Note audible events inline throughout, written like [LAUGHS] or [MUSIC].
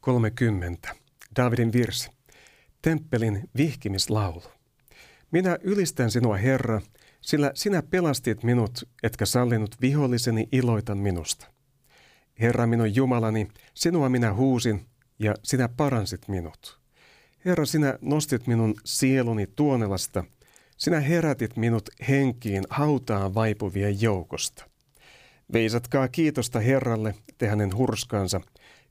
30, Davidin virsi, temppelin vihkimislaulu. Minä ylistän sinua, Herra, sillä sinä pelastit minut, etkä sallinut viholliseni iloitan minusta. Herra minun Jumalani, sinua minä huusin, ja sinä paransit minut. Herra, sinä nostit minun sieluni tuonelasta, sinä herätit minut henkiin hautaan vaipuvien joukosta. Veisatkaa kiitosta Herralle, te hänen hurskansa,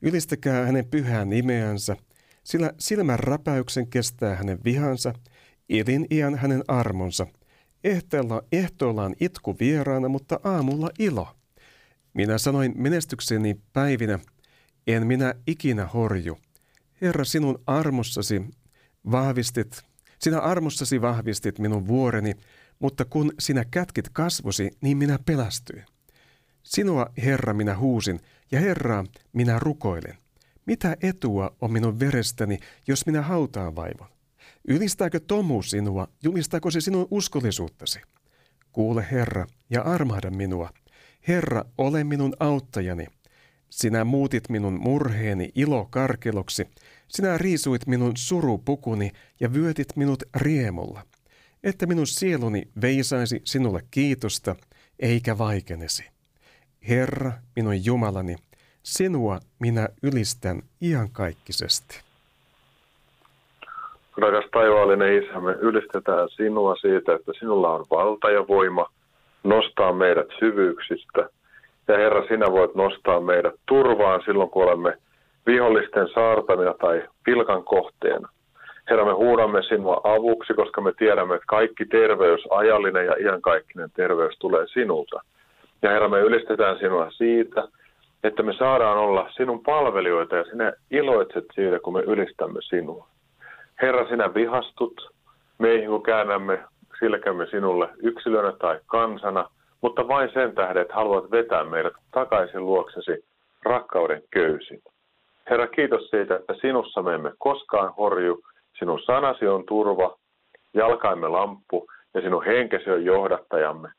Ylistäkää hänen pyhään nimeänsä, sillä silmän räpäyksen kestää hänen vihansa, ilin iän hänen armonsa. Ehteellä, ehtoillaan itku vieraana, mutta aamulla ilo. Minä sanoin menestykseni päivinä, en minä ikinä horju. Herra, sinun armossasi vahvistit, sinä armossasi vahvistit minun vuoreni, mutta kun sinä kätkit kasvosi, niin minä pelästyin. Sinua, Herra, minä huusin, ja Herraa, minä rukoilen. Mitä etua on minun verestäni, jos minä hautaan vaivon? Ylistääkö tomu sinua, julistaako se sinun uskollisuuttasi? Kuule Herra ja armahda minua. Herra, ole minun auttajani. Sinä muutit minun murheeni ilo karkeloksi. Sinä riisuit minun surupukuni ja vyötit minut riemulla. Että minun sieluni veisaisi sinulle kiitosta, eikä vaikenesi. Herra, minun Jumalani, sinua minä ylistän iankaikkisesti. Rakas taivaallinen Isä, me ylistetään sinua siitä, että sinulla on valta ja voima nostaa meidät syvyyksistä. Ja Herra, sinä voit nostaa meidät turvaan silloin, kun olemme vihollisten saartamina tai pilkan kohteena. Herra, me huudamme sinua avuksi, koska me tiedämme, että kaikki terveys, ajallinen ja iankaikkinen terveys tulee sinulta. Ja Herra, me ylistetään sinua siitä, että me saadaan olla sinun palvelijoita ja sinä iloitset siitä, kun me ylistämme sinua. Herra, sinä vihastut meihin, kun käännämme silkämme sinulle yksilönä tai kansana, mutta vain sen tähden, että haluat vetää meidät takaisin luoksesi rakkauden köysin. Herra, kiitos siitä, että sinussa me emme koskaan horju, sinun sanasi on turva, jalkaimme lamppu ja sinun henkesi on johdattajamme.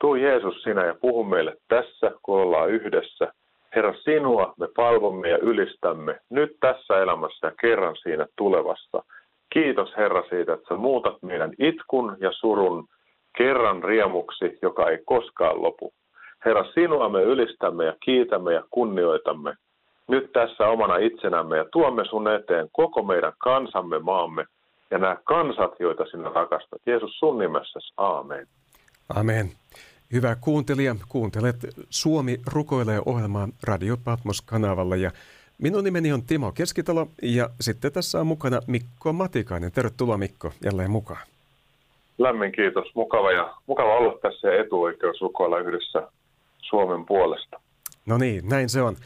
Tuu Jeesus sinä ja puhu meille tässä, kun ollaan yhdessä. Herra, sinua me palvomme ja ylistämme nyt tässä elämässä ja kerran siinä tulevassa. Kiitos Herra siitä, että sä muutat meidän itkun ja surun kerran riemuksi, joka ei koskaan lopu. Herra, sinua me ylistämme ja kiitämme ja kunnioitamme nyt tässä omana itsenämme ja tuomme sun eteen koko meidän kansamme, maamme ja nämä kansat, joita sinä rakastat. Jeesus sun nimessäsi, aamen. Amen. Hyvä kuuntelija, kuuntelet Suomi rukoilee ohjelmaa Radio Patmos-kanavalla ja minun nimeni on Timo Keskitalo ja sitten tässä on mukana Mikko Matikainen. Tervetuloa Mikko jälleen mukaan. Lämmin kiitos. Mukava, ja, mukava olla tässä ja etuoikeus rukoilla yhdessä Suomen puolesta. No niin, näin se on.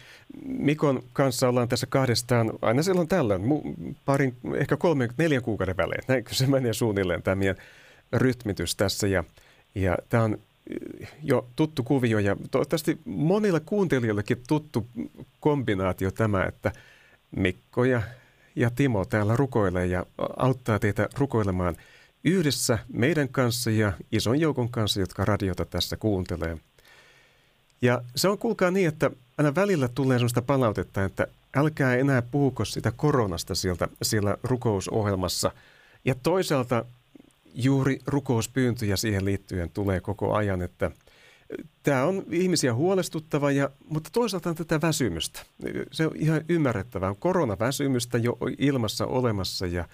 Mikon kanssa ollaan tässä kahdestaan aina silloin tällöin, parin, ehkä kolme, neljän kuukauden välein. Näinkö se menee suunnilleen tämä meidän rytmitys tässä. Ja, ja tämä on jo tuttu kuvio ja toivottavasti monille kuuntelijoillekin tuttu kombinaatio tämä, että Mikko ja, ja Timo täällä rukoilee ja auttaa teitä rukoilemaan yhdessä meidän kanssa ja ison joukon kanssa, jotka radiota tässä kuuntelee. Ja se on kuulkaa niin, että aina välillä tulee sellaista palautetta, että älkää enää puhuko sitä koronasta sieltä, siellä rukousohjelmassa. Ja toisaalta juuri rukouspyyntöjä siihen liittyen tulee koko ajan, että Tämä on ihmisiä huolestuttava, ja, mutta toisaalta on tätä väsymystä. Se on ihan ymmärrettävää. On koronaväsymystä jo ilmassa olemassa ja,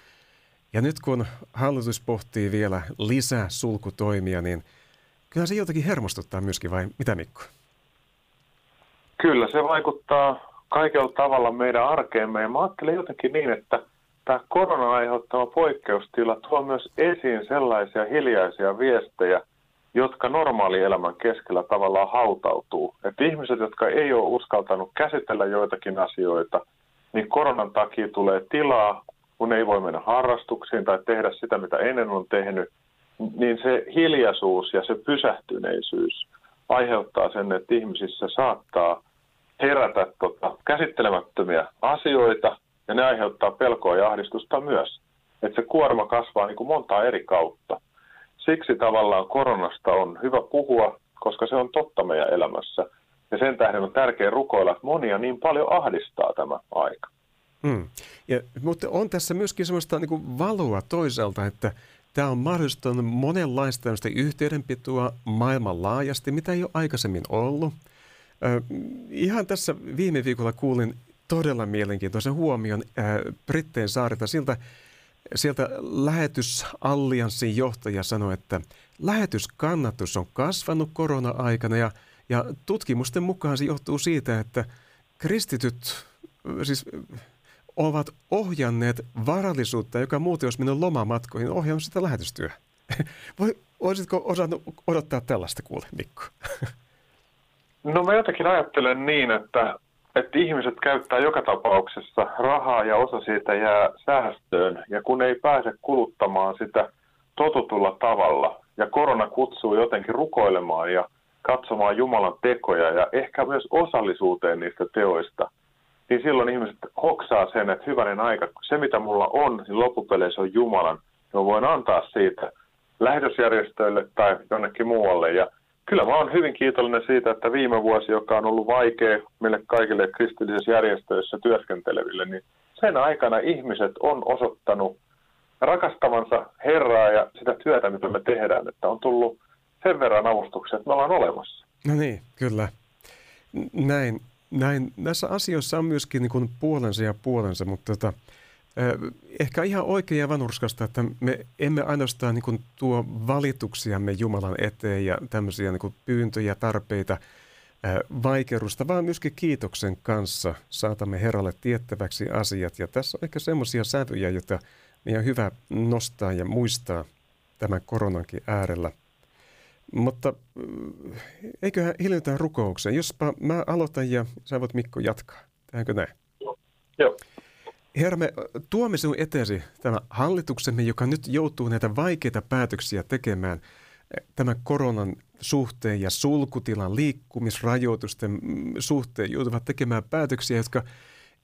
ja nyt kun hallitus pohtii vielä lisää sulkutoimia, niin kyllä se jotakin hermostuttaa myöskin, vai mitä Mikko? Kyllä, se vaikuttaa kaikella tavalla meidän arkeemme ja mä ajattelen jotenkin niin, että tämä korona aiheuttama poikkeustila tuo myös esiin sellaisia hiljaisia viestejä – jotka normaalielämän keskellä tavallaan hautautuu. Että ihmiset, jotka ei ole uskaltanut käsitellä joitakin asioita, niin koronan takia tulee tilaa, kun ei voi mennä harrastuksiin tai tehdä sitä, mitä ennen on tehnyt, niin se hiljaisuus ja se pysähtyneisyys aiheuttaa sen, että ihmisissä saattaa herätä tota, käsittelemättömiä asioita, ja ne aiheuttaa pelkoa ja ahdistusta myös. Että se kuorma kasvaa niin kuin montaa eri kautta siksi tavallaan koronasta on hyvä puhua, koska se on totta meidän elämässä. Ja sen tähden on tärkeää rukoilla, että monia niin paljon ahdistaa tämä aika. Hmm. Ja, mutta on tässä myöskin sellaista niin valoa toisaalta, että tämä on mahdollistanut monenlaista yhteydenpitoa maailmanlaajasti, mitä ei ole aikaisemmin ollut. Ihan tässä viime viikolla kuulin todella mielenkiintoisen huomion äh, Britteen saarilta siltä, sieltä lähetysallianssin johtaja sanoi, että lähetyskannatus on kasvanut korona-aikana ja, ja tutkimusten mukaan se johtuu siitä, että kristityt siis ovat ohjanneet varallisuutta, joka muuten olisi mennyt lomamatkoihin, ohjannut sitä lähetystyötä. [LAUGHS] Voi, olisitko osannut odottaa tällaista kuule, Mikko? [LAUGHS] No mä jotenkin ajattelen niin, että että ihmiset käyttää joka tapauksessa rahaa ja osa siitä jää säästöön. Ja kun ei pääse kuluttamaan sitä totutulla tavalla ja korona kutsuu jotenkin rukoilemaan ja katsomaan Jumalan tekoja ja ehkä myös osallisuuteen niistä teoista, niin silloin ihmiset hoksaa sen, että hyvänen aika, se mitä mulla on, niin loppupeleissä on Jumalan. Mä voin antaa siitä lähetysjärjestöille tai jonnekin muualle. Ja kyllä mä oon hyvin kiitollinen siitä, että viime vuosi, joka on ollut vaikea meille kaikille kristillisissä järjestöissä työskenteleville, niin sen aikana ihmiset on osoittanut rakastavansa Herraa ja sitä työtä, mitä me tehdään, että on tullut sen verran avustuksia, että me ollaan olemassa. No niin, kyllä. Näin, näin. Näissä asioissa on myöskin niin kuin puolensa ja puolensa, mutta tota, ehkä ihan oikein ja vanurskasta, että me emme ainoastaan niin tuo valituksiamme Jumalan eteen ja tämmöisiä niin pyyntöjä, tarpeita, vaikeurusta, vaan myöskin kiitoksen kanssa saatamme Herralle tiettäväksi asiat. Ja tässä on ehkä semmoisia sävyjä, joita meidän on hyvä nostaa ja muistaa tämän koronankin äärellä. Mutta eiköhän hiljennytään rukoukseen. Jospa mä aloitan ja sä voit Mikko jatkaa. Tehdäänkö näin? Joo. Herra, me tuomme sinun eteesi tämä hallituksemme, joka nyt joutuu näitä vaikeita päätöksiä tekemään tämän koronan suhteen ja sulkutilan liikkumisrajoitusten suhteen joutuvat tekemään päätöksiä, jotka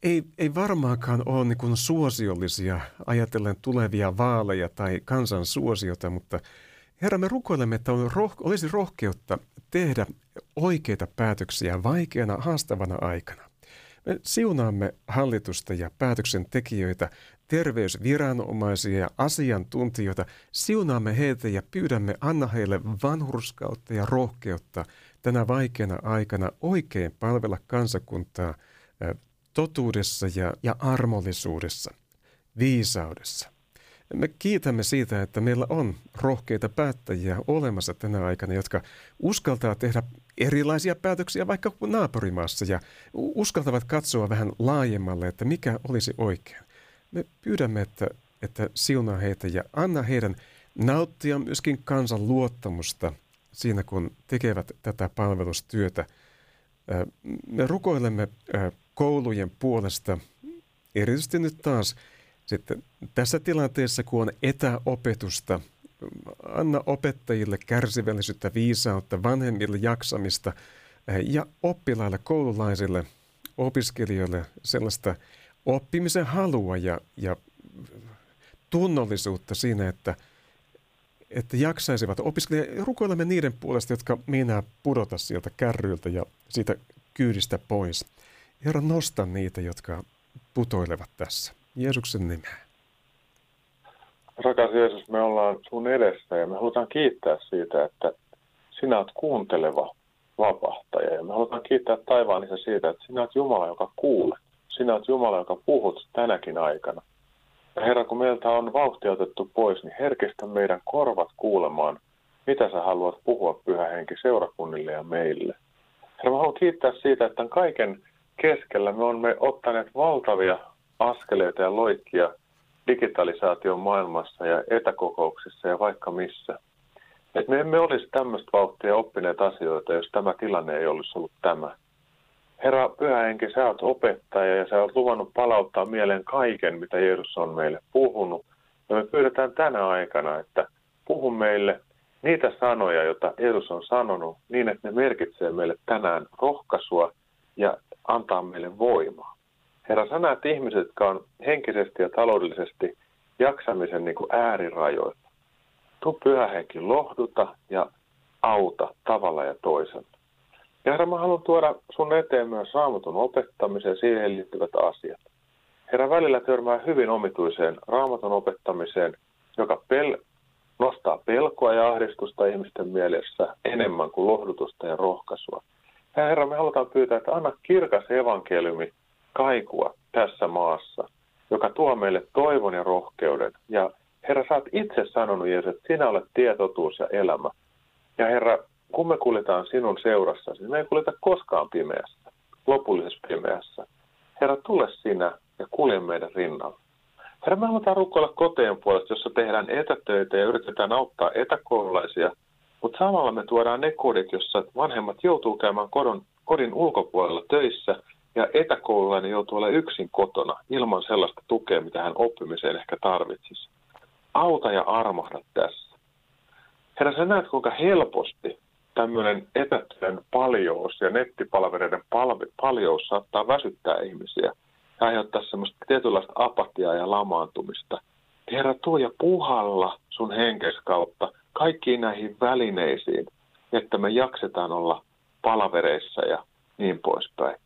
ei, ei varmaankaan ole niin kuin suosiollisia ajatellen tulevia vaaleja tai kansan suosiota, mutta Herra, me rukoilemme, että on roh- olisi rohkeutta tehdä oikeita päätöksiä vaikeana, haastavana aikana. Me siunaamme hallitusta ja päätöksentekijöitä, terveysviranomaisia ja asiantuntijoita. Siunaamme heitä ja pyydämme anna heille vanhurskautta ja rohkeutta tänä vaikeana aikana oikein palvella kansakuntaa totuudessa ja, ja armollisuudessa, viisaudessa. Me kiitämme siitä, että meillä on rohkeita päättäjiä olemassa tänä aikana, jotka uskaltaa tehdä erilaisia päätöksiä vaikka naapurimaassa ja uskaltavat katsoa vähän laajemmalle, että mikä olisi oikein. Me pyydämme, että, että siunaa heitä ja anna heidän nauttia myöskin kansan luottamusta siinä, kun tekevät tätä palvelustyötä. Me rukoilemme koulujen puolesta, erityisesti nyt taas sitten tässä tilanteessa, kun on etäopetusta, anna opettajille kärsivällisyyttä, viisautta, vanhemmille jaksamista eh, ja oppilaille, koululaisille, opiskelijoille sellaista oppimisen halua ja, ja tunnollisuutta siinä, että, että jaksaisivat opiskelijat. Rukoilemme niiden puolesta, jotka minä pudota sieltä kärryiltä ja siitä kyydistä pois. Herra, nosta niitä, jotka putoilevat tässä. Jeesuksen nimeä. Rakas Jeesus, me ollaan sun edessä ja me halutaan kiittää siitä, että sinä olet kuunteleva vapahtaja. Ja me halutaan kiittää taivaan isä siitä, että sinä olet Jumala, joka kuulet. Sinä olet Jumala, joka puhut tänäkin aikana. Ja Herra, kun meiltä on vauhti otettu pois, niin herkistä meidän korvat kuulemaan, mitä sä haluat puhua pyhä henki seurakunnille ja meille. Herra, mä haluan kiittää siitä, että tämän kaiken keskellä me olemme ottaneet valtavia askeleita ja loikkia digitalisaation maailmassa ja etäkokouksissa ja vaikka missä. Et me emme olisi tämmöistä vauhtia oppineet asioita, jos tämä tilanne ei olisi ollut tämä. Herra Pyhä Henki, sä oot opettaja ja sä oot luvannut palauttaa mieleen kaiken, mitä Jeesus on meille puhunut. Ja me pyydetään tänä aikana, että puhu meille niitä sanoja, joita Jeesus on sanonut, niin että ne merkitsee meille tänään rohkaisua ja antaa meille voimaa. Herra, sä näet ihmiset, jotka on henkisesti ja taloudellisesti jaksamisen niin kuin äärirajoilla. Tuu pyhä henki lohduta ja auta tavalla ja toisella. Ja herra, mä haluan tuoda sun eteen myös raamatun opettamisen ja siihen liittyvät asiat. Herra, välillä törmää hyvin omituiseen raamatun opettamiseen, joka pel- nostaa pelkoa ja ahdistusta ihmisten mielessä enemmän kuin lohdutusta ja rohkaisua. Ja herra, me halutaan pyytää, että anna kirkas evankeliumi kaikua tässä maassa, joka tuo meille toivon ja rohkeuden. Ja Herra, sä oot itse sanonut, Jeesus, että sinä olet tietotuus ja elämä. Ja Herra, kun me kuljetaan sinun seurassasi, niin me ei kuljeta koskaan pimeässä, lopullisessa pimeässä. Herra, tule sinä ja kulje meidän rinnalla. Herra, me halutaan rukoilla koteen puolesta, jossa tehdään etätöitä ja yritetään auttaa etäkoululaisia, mutta samalla me tuodaan ne kodit, jossa vanhemmat joutuu käymään kodin, kodin ulkopuolella töissä ja etäkoululainen joutuu olemaan yksin kotona ilman sellaista tukea, mitä hän oppimiseen ehkä tarvitsisi. Auta ja armahda tässä. Herra, sä näet kuinka helposti tämmöinen etätyön paljous ja nettipalvereiden palve, paljous saattaa väsyttää ihmisiä ja aiheuttaa semmoista tietynlaista apatiaa ja lamaantumista. Herra, tuo ja puhalla sun henkes kautta kaikkiin näihin välineisiin, että me jaksetaan olla palavereissa ja niin poispäin.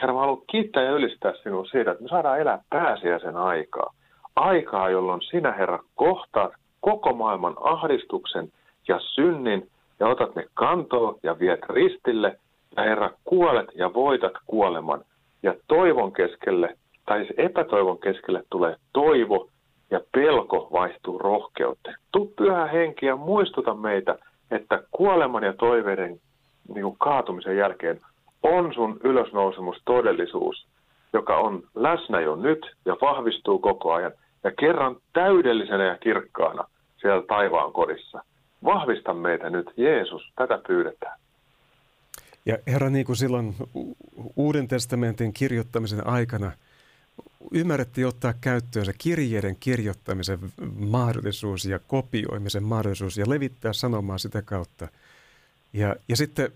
Herra, mä haluan kiittää ja ylistää sinua siitä, että me saadaan elää pääsiäisen aikaa. Aikaa, jolloin sinä, Herra, kohtaat koko maailman ahdistuksen ja synnin ja otat ne kantoon ja viet ristille ja Herra, kuolet ja voitat kuoleman. Ja toivon keskelle, tai siis epätoivon keskelle tulee toivo ja pelko vaihtuu rohkeuteen. Tuu pyhä henki ja muistuta meitä, että kuoleman ja toiveiden niin kuin kaatumisen jälkeen on sun ylösnousemus todellisuus, joka on läsnä jo nyt ja vahvistuu koko ajan ja kerran täydellisenä ja kirkkaana siellä taivaan kodissa. Vahvista meitä nyt, Jeesus, tätä pyydetään. Ja Herra, niin kuin silloin Uuden testamentin kirjoittamisen aikana ymmärrettiin ottaa käyttöön se kirjeiden kirjoittamisen mahdollisuus ja kopioimisen mahdollisuus ja levittää sanomaa sitä kautta. Ja, ja sitten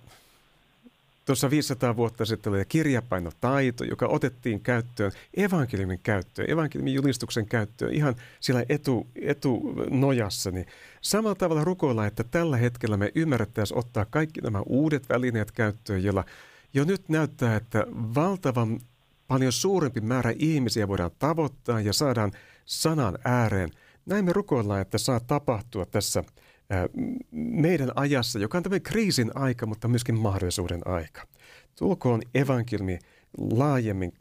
Tuossa 500 vuotta sitten oli kirjapainotaito, joka otettiin käyttöön, evankeliumin käyttöön, evankeliumin julistuksen käyttöön ihan sillä etu, etunojassa. Niin samalla tavalla rukoilla, että tällä hetkellä me ymmärrettäisiin ottaa kaikki nämä uudet välineet käyttöön, joilla jo nyt näyttää, että valtavan paljon suurempi määrä ihmisiä voidaan tavoittaa ja saadaan sanan ääreen. Näin me rukoillaan, että saa tapahtua tässä – meidän ajassa, joka on tämän kriisin aika, mutta myöskin mahdollisuuden aika. Tulkoon evankelmi laajemmin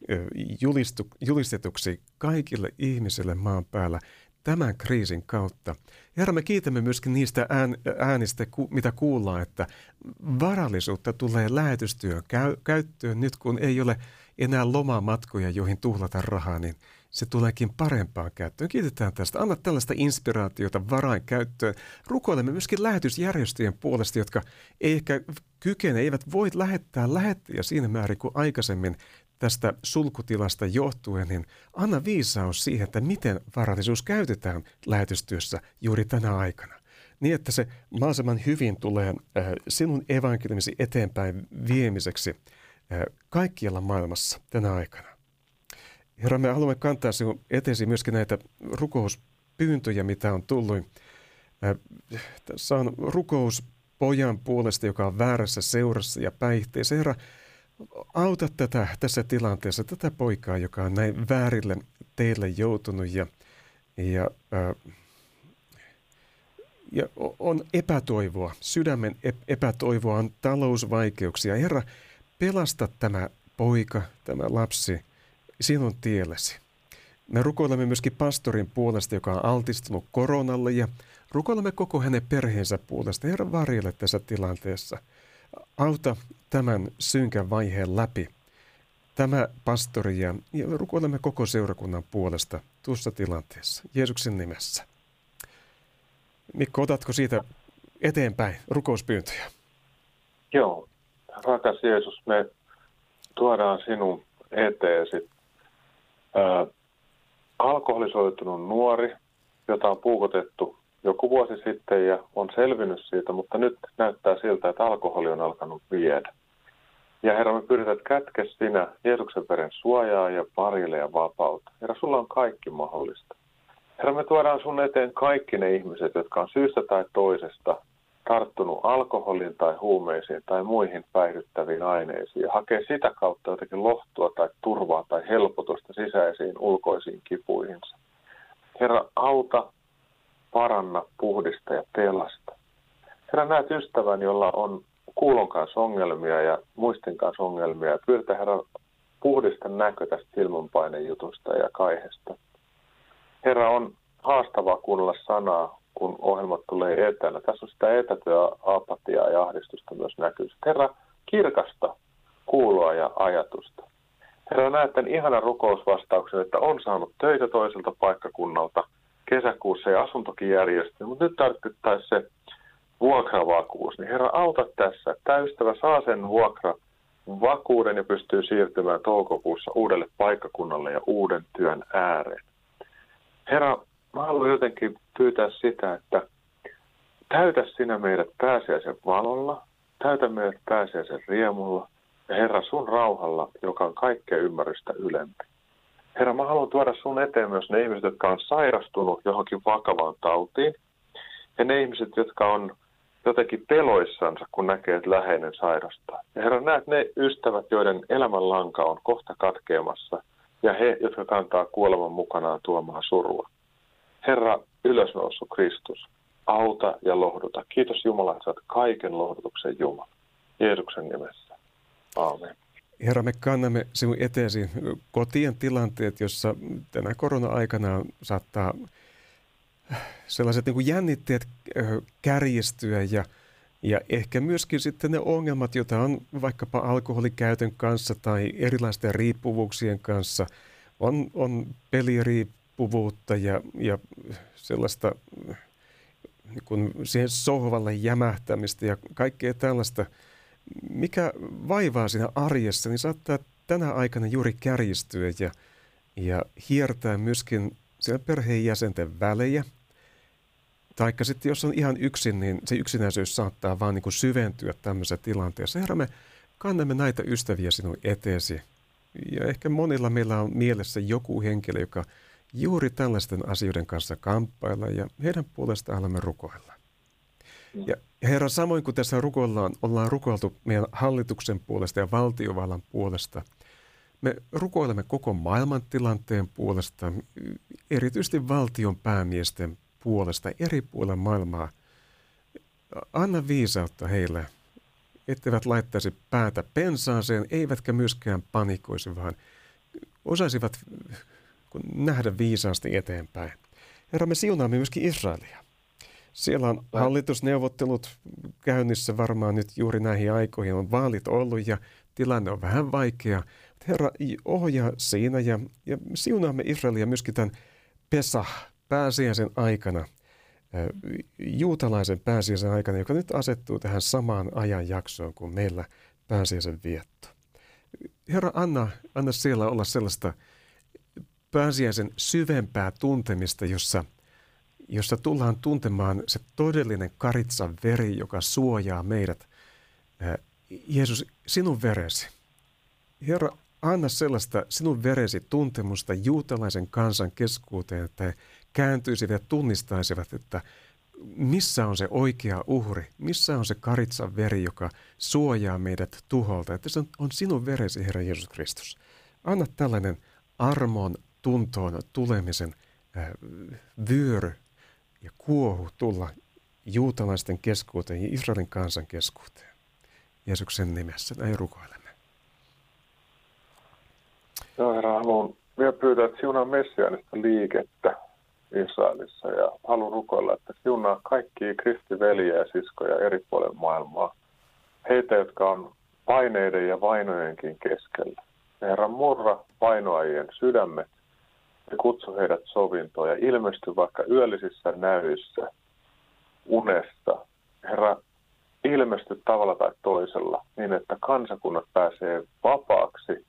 julistu, julistetuksi kaikille ihmisille maan päällä tämän kriisin kautta. Herra, me kiitämme myöskin niistä ään, äänistä, mitä kuullaan, että varallisuutta tulee lähetystyön käyttöön nyt, kun ei ole enää lomamatkoja, joihin tuhlata rahaa, niin se tuleekin parempaan käyttöön. Kiitetään tästä. Anna tällaista inspiraatiota varain käyttöön. Rukoilemme myöskin lähetysjärjestöjen puolesta, jotka ei ehkä kykene, eivät voi lähettää lähettäjä siinä määrin kuin aikaisemmin tästä sulkutilasta johtuen, niin anna viisaus siihen, että miten varallisuus käytetään lähetystyössä juuri tänä aikana. Niin, että se mahdollisimman hyvin tulee äh, sinun evankeliumisi eteenpäin viemiseksi äh, kaikkialla maailmassa tänä aikana. Herra, me haluamme kantaa sinun eteesi myöskin näitä rukouspyyntöjä, mitä on tullut. Äh, tässä on rukous pojan puolesta, joka on väärässä seurassa ja päihteessä. Herra, auta tätä tässä tilanteessa, tätä poikaa, joka on näin väärille teille joutunut ja, ja äh, ja on epätoivoa, sydämen epätoivoa, on talousvaikeuksia. Herra, pelasta tämä poika, tämä lapsi sinun tiellesi. Me rukoilemme myöskin pastorin puolesta, joka on altistunut koronalle ja rukoilemme koko hänen perheensä puolesta. Herra varjelle tässä tilanteessa. Auta tämän synkän vaiheen läpi. Tämä pastori ja, ja rukoilemme koko seurakunnan puolesta tuossa tilanteessa. Jeesuksen nimessä. Mikko, otatko siitä eteenpäin rukouspyyntöjä? Joo. Rakas Jeesus, me tuodaan sinun eteesi ää, alkoholisoitunut nuori, jota on puukotettu joku vuosi sitten ja on selvinnyt siitä, mutta nyt näyttää siltä, että alkoholi on alkanut viedä. Ja Herra, me pyritään kätkeä sinä Jeesuksen veren suojaa ja parille ja vapautta. Herra, sulla on kaikki mahdollista. Herra, me tuodaan sun eteen kaikki ne ihmiset, jotka on syystä tai toisesta tarttunut alkoholin tai huumeisiin tai muihin päihdyttäviin aineisiin ja hakee sitä kautta jotenkin lohtua tai turvaa tai helpotusta sisäisiin ulkoisiin kipuihinsa. Herra, auta, paranna, puhdista ja pelasta. Herra, näet ystävän, jolla on kuulon kanssa ongelmia ja muistin kanssa ongelmia pyydetään Herra puhdista näkö tästä silmänpainejutusta ja kaihesta. Herra, on haastavaa kuunnella sanaa, kun ohjelmat tulee etänä. Tässä on sitä etätyä, apatiaa ja ahdistusta myös näkyy. Herra, kirkasta kuulua ja ajatusta. Herra, näet tämän ihanan rukousvastauksen, että on saanut töitä toiselta paikkakunnalta. Kesäkuussa ja asuntokin järjestyy, mutta nyt tarvittaisiin se vuokravakuus. Niin Herra, auta tässä. Tämä ystävä saa sen vuokra vakuuden ja pystyy siirtymään toukokuussa uudelle paikkakunnalle ja uuden työn ääreen. Herra, mä haluan jotenkin pyytää sitä, että täytä sinä meidät pääsiäisen valolla, täytä meidät pääsiäisen riemulla ja Herra sun rauhalla, joka on kaikkea ymmärrystä ylempi. Herra, mä haluan tuoda sun eteen myös ne ihmiset, jotka on sairastunut johonkin vakavaan tautiin. Ja ne ihmiset, jotka on jotenkin peloissansa, kun näkee, että läheinen sairastaa. Ja Herra, näet ne ystävät, joiden elämänlanka on kohta katkeamassa, ja he, jotka kantaa kuoleman mukanaan tuomaa surua. Herra, ylösnoussut Kristus, auta ja lohduta. Kiitos Jumala, että kaiken lohdutuksen Jumala. Jeesuksen nimessä. Aamen. Herra, me kannamme sinun eteesi kotien tilanteet, jossa tänä korona-aikana saattaa sellaiset niin kuin jännitteet kärjistyä ja, ja ehkä myöskin sitten ne ongelmat, joita on vaikkapa alkoholikäytön kanssa tai erilaisten riippuvuuksien kanssa, on, on peliriippuvuutta ja, ja sellaista niin kuin siihen sohvalle jämähtämistä ja kaikkea tällaista, mikä vaivaa siinä arjessa, niin saattaa tänä aikana juuri kärjistyä ja, ja hiertää myöskin siellä perheenjäsenten välejä. Taikka sitten jos on ihan yksin, niin se yksinäisyys saattaa vaan niin kuin syventyä tämmöisessä tilanteessa. Herra, me kannamme näitä ystäviä sinun eteesi. Ja ehkä monilla meillä on mielessä joku henkilö, joka juuri tällaisten asioiden kanssa kamppailla ja heidän puolestaan haluamme rukoilla. Ja Herra, samoin kuin tässä rukoillaan, ollaan rukoiltu meidän hallituksen puolesta ja valtiovallan puolesta – me rukoilemme koko maailman tilanteen puolesta, erityisesti valtion päämiesten puolesta eri puolilla maailmaa. Anna viisautta heille, etteivät laittaisi päätä pensaaseen, eivätkä myöskään panikoisi, vaan osaisivat nähdä viisaasti eteenpäin. Herra, me siunaamme myöskin Israelia. Siellä on hallitusneuvottelut käynnissä varmaan nyt juuri näihin aikoihin. On vaalit ollut ja tilanne on vähän vaikea. Herra, ohjaa siinä ja, ja siunaamme Israelia myöskin tämän Pesah, pääsiäisen aikana, juutalaisen pääsiäisen aikana, joka nyt asettuu tähän samaan ajanjaksoon kuin meillä pääsiäisen vietto. Herra, anna, anna siellä olla sellaista pääsiäisen syvempää tuntemista, jossa, jossa tullaan tuntemaan se todellinen karitsan veri, joka suojaa meidät. Jeesus, sinun veresi. Herra, anna sellaista sinun veresi tuntemusta juutalaisen kansan keskuuteen, että he kääntyisivät ja tunnistaisivat, että missä on se oikea uhri, missä on se karitsan veri, joka suojaa meidät tuholta, että se on sinun veresi, Herra Jeesus Kristus. Anna tällainen armon tuntoon tulemisen vyöry ja kuohu tulla juutalaisten keskuuteen ja Israelin kansan keskuuteen. Jeesuksen nimessä näin rukoilemme. Joo, herra, haluan vielä pyytää, että siunaa messiaanista liikettä Israelissa ja haluan rukoilla, että siunaa kaikki kristiveliä ja siskoja eri puolilla maailmaa. Heitä, jotka on paineiden ja vainojenkin keskellä. Herra, murra vainoajien sydämet ja kutsu heidät sovintoon ja ilmesty vaikka yöllisissä näyissä, unesta. Herra, ilmesty tavalla tai toisella niin, että kansakunnat pääsee vapaaksi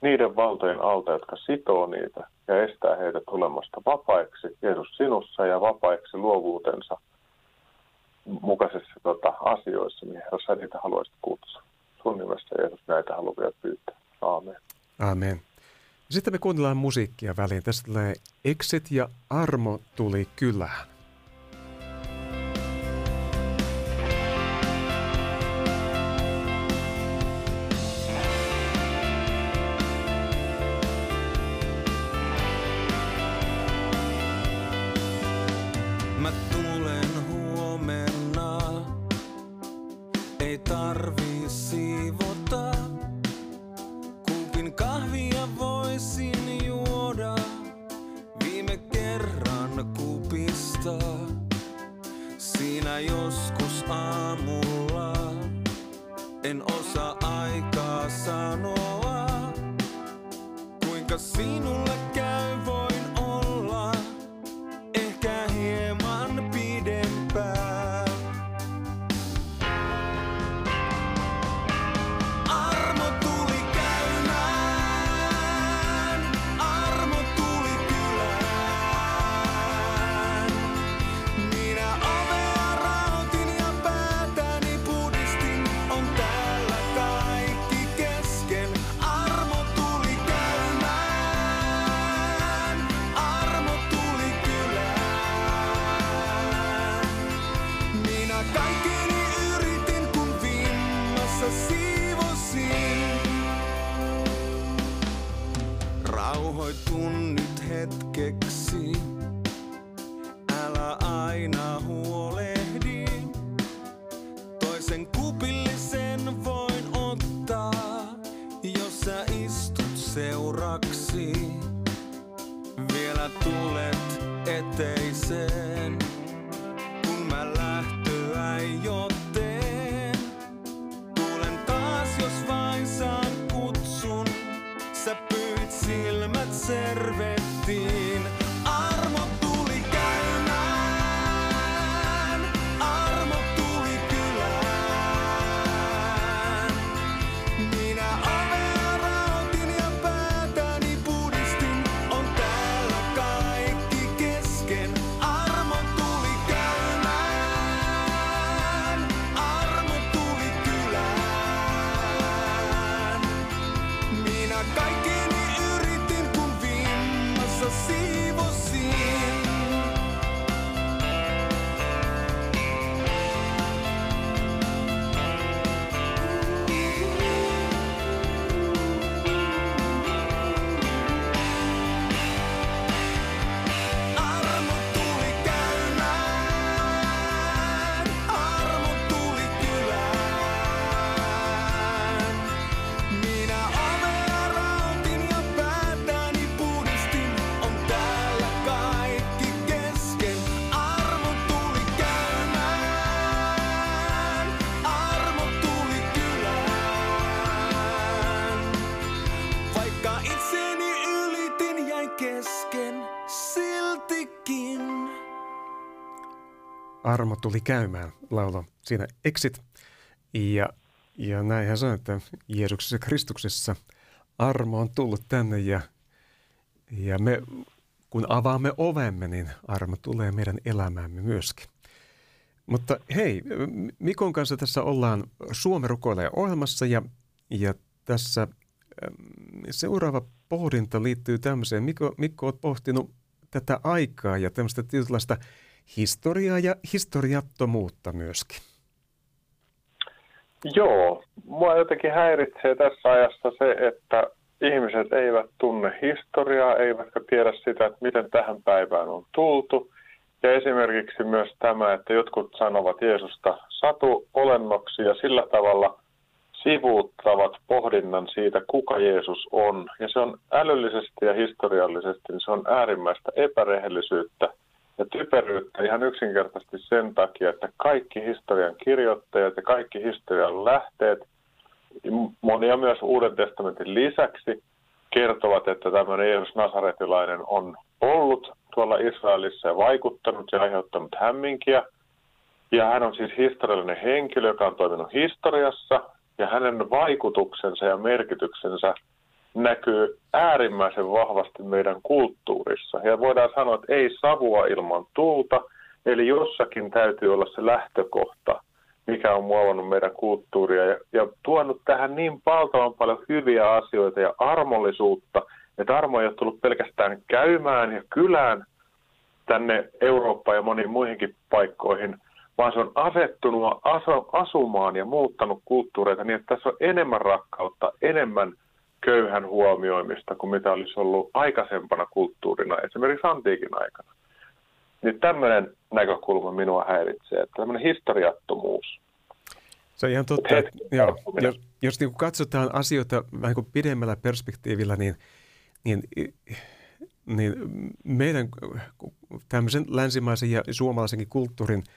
niiden valtojen alta, jotka sitoo niitä ja estää heitä tulemasta vapaiksi Jeesus sinussa ja vapaiksi luovuutensa mukaisissa tota, asioissa, niin Herra, sä niitä haluaisit kutsua. Sun nimessä Jeesus näitä haluaa pyytää. Aamen. Aamen. Sitten me kuunnellaan musiikkia väliin. Tästä tulee Exit ja Armo tuli kylään. kantaa. Siinä joskus aamulla en osaa aikaa sanoa, kuinka sinulle Armo tuli käymään laulo siinä Exit. Ja, ja näin hän sanoi, että Jeesuksessa Kristuksessa armo on tullut tänne ja, ja me, kun avaamme ovemme, niin armo tulee meidän elämäämme myöskin. Mutta hei, Mikon kanssa tässä ollaan Suomen rukoilee ohjelmassa ja, ja tässä seuraava pohdinta liittyy tämmöiseen. Mikko, Mikko olet pohtinut tätä aikaa ja tämmöistä tietynlaista – historiaa ja historiattomuutta myöskin. Joo, mua jotenkin häiritsee tässä ajassa se, että ihmiset eivät tunne historiaa, eivätkä tiedä sitä, että miten tähän päivään on tultu. Ja esimerkiksi myös tämä, että jotkut sanovat Jeesusta satu olennoksi ja sillä tavalla sivuuttavat pohdinnan siitä, kuka Jeesus on. Ja se on älyllisesti ja historiallisesti, niin se on äärimmäistä epärehellisyyttä ja typeryyttä ihan yksinkertaisesti sen takia, että kaikki historian kirjoittajat ja kaikki historian lähteet, monia myös Uuden testamentin lisäksi, kertovat, että tämmöinen Jeesus Nasaretilainen on ollut tuolla Israelissa ja vaikuttanut ja aiheuttanut hämminkiä. Ja hän on siis historiallinen henkilö, joka on toiminut historiassa, ja hänen vaikutuksensa ja merkityksensä näkyy äärimmäisen vahvasti meidän kulttuurissa. Ja voidaan sanoa, että ei savua ilman tulta, eli jossakin täytyy olla se lähtökohta, mikä on muovannut meidän kulttuuria ja, ja tuonut tähän niin valtavan paljon hyviä asioita ja armollisuutta, että armo ei ole tullut pelkästään käymään ja kylään tänne Eurooppaan ja moniin muihinkin paikkoihin, vaan se on asettunut asumaan ja muuttanut kulttuureita niin, että tässä on enemmän rakkautta, enemmän köyhän huomioimista kuin mitä olisi ollut aikaisempana kulttuurina, esimerkiksi antiikin aikana. Niin tämmöinen näkökulma minua häiritsee, että tämmöinen historiattomuus. Se on ihan totta. Että, joo, jos jos niin katsotaan asioita vähän kuin pidemmällä perspektiivillä, niin, niin, niin meidän tämmöisen länsimaisen ja suomalaisenkin kulttuurin –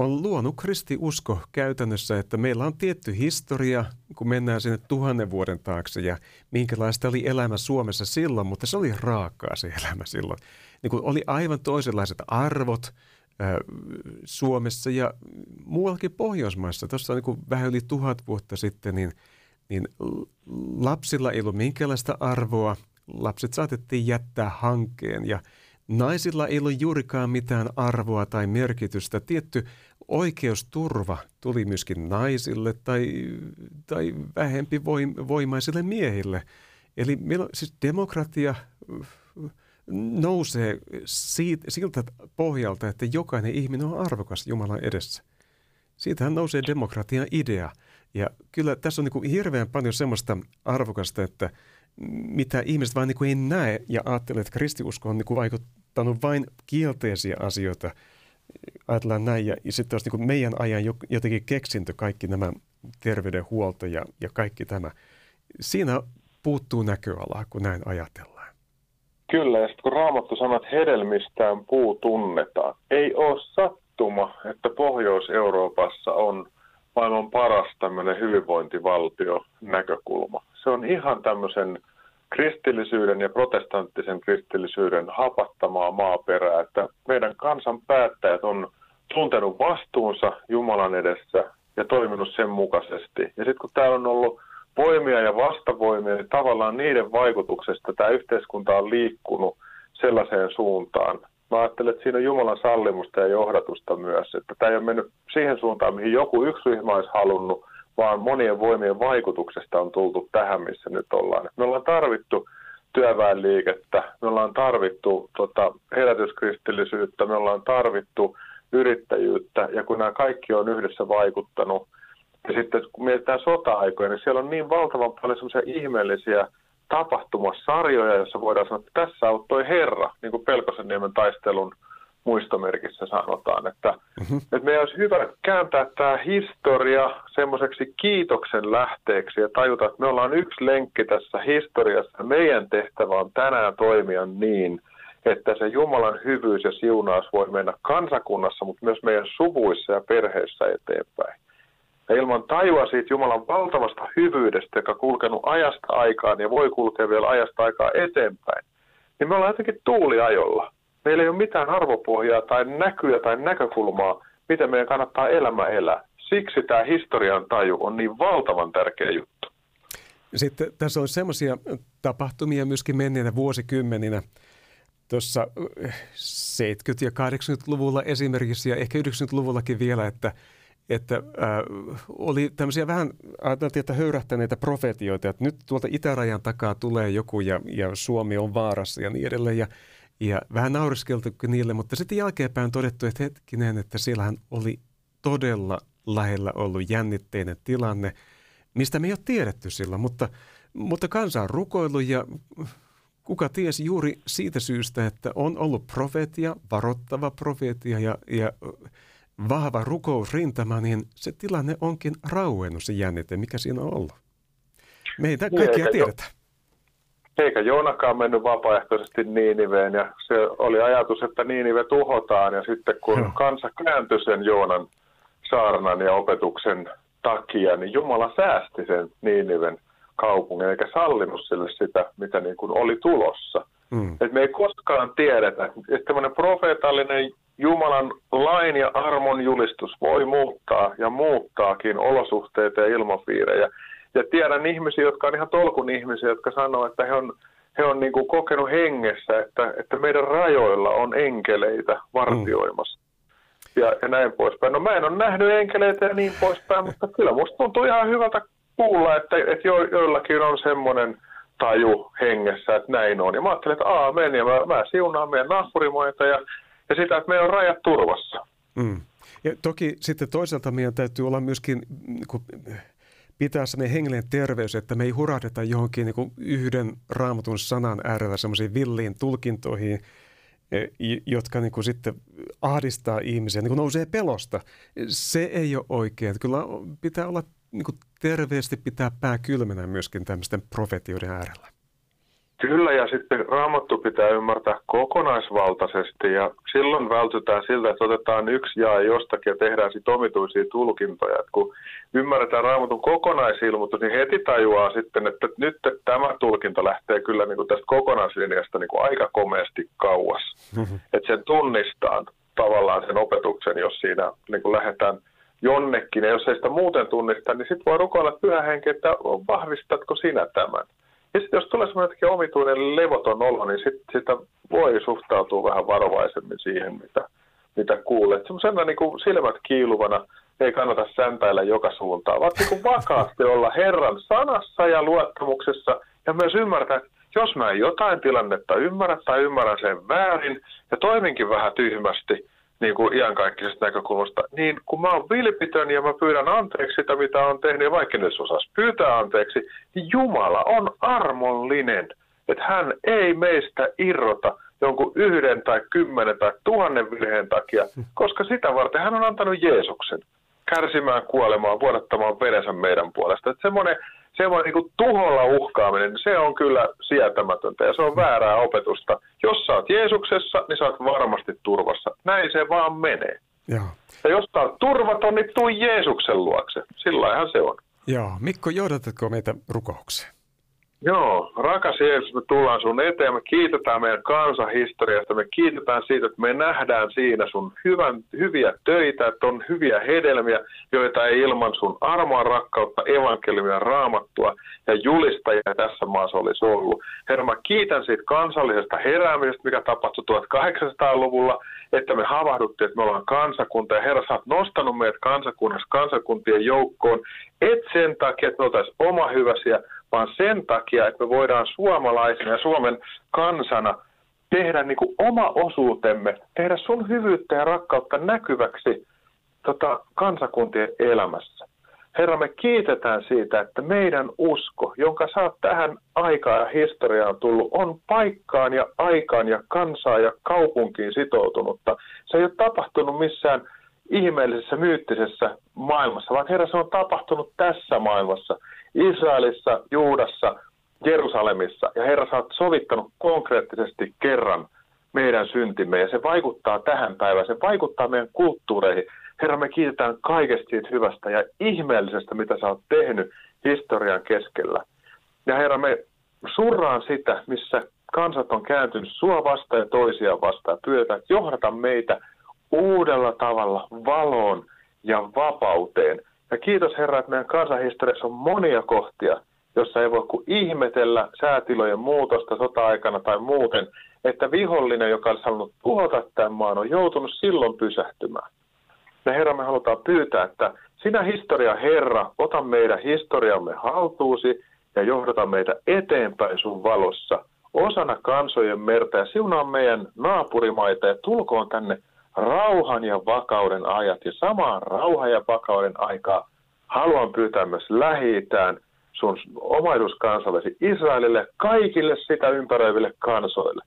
on luonut kristiusko käytännössä, että meillä on tietty historia, kun mennään sinne tuhannen vuoden taakse ja minkälaista oli elämä Suomessa silloin, mutta se oli raakaa se elämä silloin. Niin kuin oli aivan toisenlaiset arvot äh, Suomessa ja muuallakin Pohjoismaissa. Tuossa niin vähän yli tuhat vuotta sitten, niin, niin lapsilla ei ollut minkäänlaista arvoa. Lapset saatettiin jättää hankkeen ja Naisilla ei ollut juurikaan mitään arvoa tai merkitystä. Tietty oikeusturva tuli myöskin naisille tai, tai vähempi voimaisille miehille. Eli meillä siis demokratia nousee siitä, siltä pohjalta, että jokainen ihminen on arvokas Jumalan edessä. Siitähän nousee demokratian idea. Ja kyllä tässä on niin kuin hirveän paljon semmoista arvokasta, että mitä ihmiset vain niin ei näe ja ajattelee, että kristiusko on niin vaikuttanut vain kielteisiä asioita – ajatellaan näin, ja, ja sitten olisi niin meidän ajan jotenkin keksintö kaikki nämä terveydenhuolto ja, ja kaikki tämä. Siinä puuttuu näköalaa, kun näin ajatellaan. Kyllä, ja sitten kun Raamattu sanoo, että hedelmistään puu tunnetaan. Ei ole sattuma, että Pohjois-Euroopassa on maailman paras tämmöinen hyvinvointivaltio näkökulma. Se on ihan tämmöisen kristillisyyden ja protestanttisen kristillisyyden hapattamaa maaperää, että meidän kansan päättäjät on tuntenut vastuunsa Jumalan edessä ja toiminut sen mukaisesti. Ja sitten kun täällä on ollut voimia ja vastavoimia, niin tavallaan niiden vaikutuksesta tämä yhteiskunta on liikkunut sellaiseen suuntaan. Mä ajattelen, että siinä on Jumalan sallimusta ja johdatusta myös, että tämä ei ole mennyt siihen suuntaan, mihin joku yksi ryhmä olisi halunnut, vaan monien voimien vaikutuksesta on tultu tähän, missä nyt ollaan. Me ollaan tarvittu työväenliikettä, me ollaan tarvittu tota, herätyskristillisyyttä, me ollaan tarvittu yrittäjyyttä, ja kun nämä kaikki on yhdessä vaikuttanut, ja sitten kun mietitään sota-aikoja, niin siellä on niin valtavan paljon semmoisia ihmeellisiä tapahtumasarjoja, joissa voidaan sanoa, että tässä auttoi Herra, niin kuin Pelkosenniemen taistelun muistomerkissä sanotaan, että, mm-hmm. että meidän olisi hyvä kääntää tämä historia semmoiseksi kiitoksen lähteeksi ja tajuta, että me ollaan yksi lenkki tässä historiassa. Meidän tehtävä on tänään toimia niin, että se Jumalan hyvyys ja siunaus voi mennä kansakunnassa, mutta myös meidän suvuissa ja perheissä eteenpäin. Ja ilman tajua siitä Jumalan valtavasta hyvyydestä, joka on kulkenut ajasta aikaan ja voi kulkea vielä ajasta aikaa eteenpäin, niin me ollaan jotenkin tuuliajolla. Meillä ei ole mitään arvopohjaa tai näkyä tai näkökulmaa, miten meidän kannattaa elämä elää. Siksi tämä historian taju on niin valtavan tärkeä juttu. Sitten tässä on semmoisia tapahtumia myöskin menneinä vuosikymmeninä, tuossa 70- ja 80-luvulla esimerkiksi ja ehkä 90-luvullakin vielä, että, että äh, oli tämmöisiä vähän, ajateltiin, että höyrähtäneitä profetioita, että nyt tuolta itärajan takaa tulee joku ja, ja Suomi on vaarassa ja niin edelleen. Ja ja vähän nauriskeltu niille, mutta sitten jälkeenpäin on todettu, että hetkinen, että siellähän oli todella lähellä ollut jännitteinen tilanne, mistä me ei ole tiedetty silloin, mutta, mutta kansa on rukoillut ja kuka tiesi juuri siitä syystä, että on ollut profeetia, varoittava profeetia ja, ja vahva rukousrintama, niin se tilanne onkin rauennut se jännite, mikä siinä on ollut. Meitä niin, kaikkia tiedetään. Eikä Joonakaan mennyt vapaaehtoisesti Niiniveen ja se oli ajatus, että Niinive tuhotaan ja sitten kun Joo. kansa kääntyi sen Joonan saarnan ja opetuksen takia, niin Jumala säästi sen Niiniven kaupungin eikä sallinut sille sitä, mitä niin kuin oli tulossa. Mm. Et me ei koskaan tiedetä, että tämmöinen profeetallinen Jumalan lain ja armon julistus voi muuttaa ja muuttaakin olosuhteita ja ilmapiirejä. Ja tiedän ihmisiä, jotka on ihan tolkun ihmisiä, jotka sanoo, että he on, he on niin kuin kokenut hengessä, että, että meidän rajoilla on enkeleitä vartioimassa. Mm. Ja, ja näin poispäin. No mä en ole nähnyt enkeleitä ja niin poispäin, mutta kyllä musta tuntuu ihan hyvältä kuulla, että, että jo, joillakin on semmoinen taju hengessä, että näin on. Ja mä ajattelin, että aamen, ja mä, mä siunaan meidän naapurimaita ja, ja sitä, että meidän on rajat turvassa. Mm. Ja toki sitten toisaalta meidän täytyy olla myöskin niin kuin, pitää sellainen hengellinen terveys, että me ei hurahdeta johonkin niin yhden raamatun sanan äärellä semmoisiin villiin tulkintoihin, e, jotka niin kuin sitten ahdistaa ihmisiä, niin kuin nousee pelosta. Se ei ole oikein. Kyllä pitää olla niin kuin terveesti pitää pää kylmänä myöskin tämmöisten profetioiden äärellä. Kyllä, ja sitten raamattu pitää ymmärtää kokonaisvaltaisesti, ja silloin vältytään siltä, että otetaan yksi jaa jostakin ja tehdään sitten omituisia tulkintoja. Et kun ymmärretään raamatun kokonaisilmoitus, niin heti tajuaa sitten, että nyt että tämä tulkinta lähtee kyllä niin kuin tästä kokonaislinjasta niin kuin aika komeasti kauas. [LAUGHS] Mm-hmm. Että sen tunnistaa tavallaan sen opetuksen, jos siinä niin kuin lähdetään – jonnekin, ja jos ei sitä muuten tunnista, niin sitten voi rukoilla pyhä henki, että vahvistatko sinä tämän. Sitten jos tulee semmoinen omituinen levoton olo, niin sit, sitä voi suhtautua vähän varovaisemmin siihen, mitä, mitä kuulet. Semmoisena niin kuin silmät kiiluvana ei kannata säntäillä joka suuntaan, vaan niin vakaasti olla Herran sanassa ja luottamuksessa ja myös ymmärtää, että jos mä en jotain tilannetta ymmärrä tai ymmärrän sen väärin ja toiminkin vähän tyhmästi, niin kuin iankaikkisesta näkökulmasta, niin kun mä oon vilpitön ja mä pyydän anteeksi sitä, mitä on tehnyt, vaikka nyt osas pyytää anteeksi, niin Jumala on armollinen, että hän ei meistä irrota jonkun yhden tai kymmenen tai tuhannen virheen takia, koska sitä varten hän on antanut Jeesuksen kärsimään, kuolemaan, vuodattamaan verensä meidän puolesta. Että semmoinen semmoinen niin tuholla uhkaaminen, se on kyllä sietämätöntä ja se on väärää opetusta. Jos sä oot Jeesuksessa, niin sä oot varmasti turvassa. Näin se vaan menee. Joo. Ja jos sä oot turvaton, niin tuu Jeesuksen luokse. Sillä se on. Joo. Mikko, johdatatko meitä rukoukseen? Joo, rakas Jeesus, me tullaan sun eteen, me kiitetään meidän kansahistoriasta, me kiitetään siitä, että me nähdään siinä sun hyvän, hyviä töitä, että on hyviä hedelmiä, joita ei ilman sun armoa, rakkautta, evankeliumia, raamattua ja julistajia tässä maassa olisi ollut. Herra, mä kiitän siitä kansallisesta heräämisestä, mikä tapahtui 1800-luvulla, että me havahduttiin, että me ollaan kansakunta, ja Herra, sä oot nostanut meidät kansakunnassa kansakuntien joukkoon, et sen takia, että me oltaisiin oma hyväsiä, vaan sen takia, että me voidaan suomalaisina ja Suomen kansana tehdä niin kuin oma osuutemme, tehdä sun hyvyyttä ja rakkautta näkyväksi tota, kansakuntien elämässä. Herra, me kiitetään siitä, että meidän usko, jonka sä oot tähän aikaan ja historiaan tullut, on paikkaan ja aikaan ja kansaan ja kaupunkiin sitoutunutta. Se ei ole tapahtunut missään ihmeellisessä, myyttisessä maailmassa, vaan Herra, se on tapahtunut tässä maailmassa, Israelissa, Juudassa, Jerusalemissa. Ja Herra, sä oot sovittanut konkreettisesti kerran meidän syntimme, ja se vaikuttaa tähän päivään, se vaikuttaa meidän kulttuureihin. Herra, me kiitetään kaikesta siitä hyvästä ja ihmeellisestä, mitä sä oot tehnyt historian keskellä. Ja Herra, me surraan sitä, missä kansat on kääntynyt sua vastaan ja toisia vastaan. Pyydetään, että johdata meitä uudella tavalla valoon ja vapauteen. Ja kiitos Herra, että meidän kansanhistoriassa on monia kohtia, jossa ei voi kuin ihmetellä säätilojen muutosta sota-aikana tai muuten, että vihollinen, joka olisi halunnut tuhota tämän maan, on joutunut silloin pysähtymään. Ja Herra, me halutaan pyytää, että sinä historia Herra, ota meidän historiamme haltuusi ja johdata meitä eteenpäin sun valossa, osana kansojen merta ja siunaa meidän naapurimaita ja tulkoon tänne rauhan ja vakauden ajat ja samaan rauhan ja vakauden aikaa haluan pyytää myös lähi sun omaisuuskansallesi Israelille, kaikille sitä ympäröiville kansoille.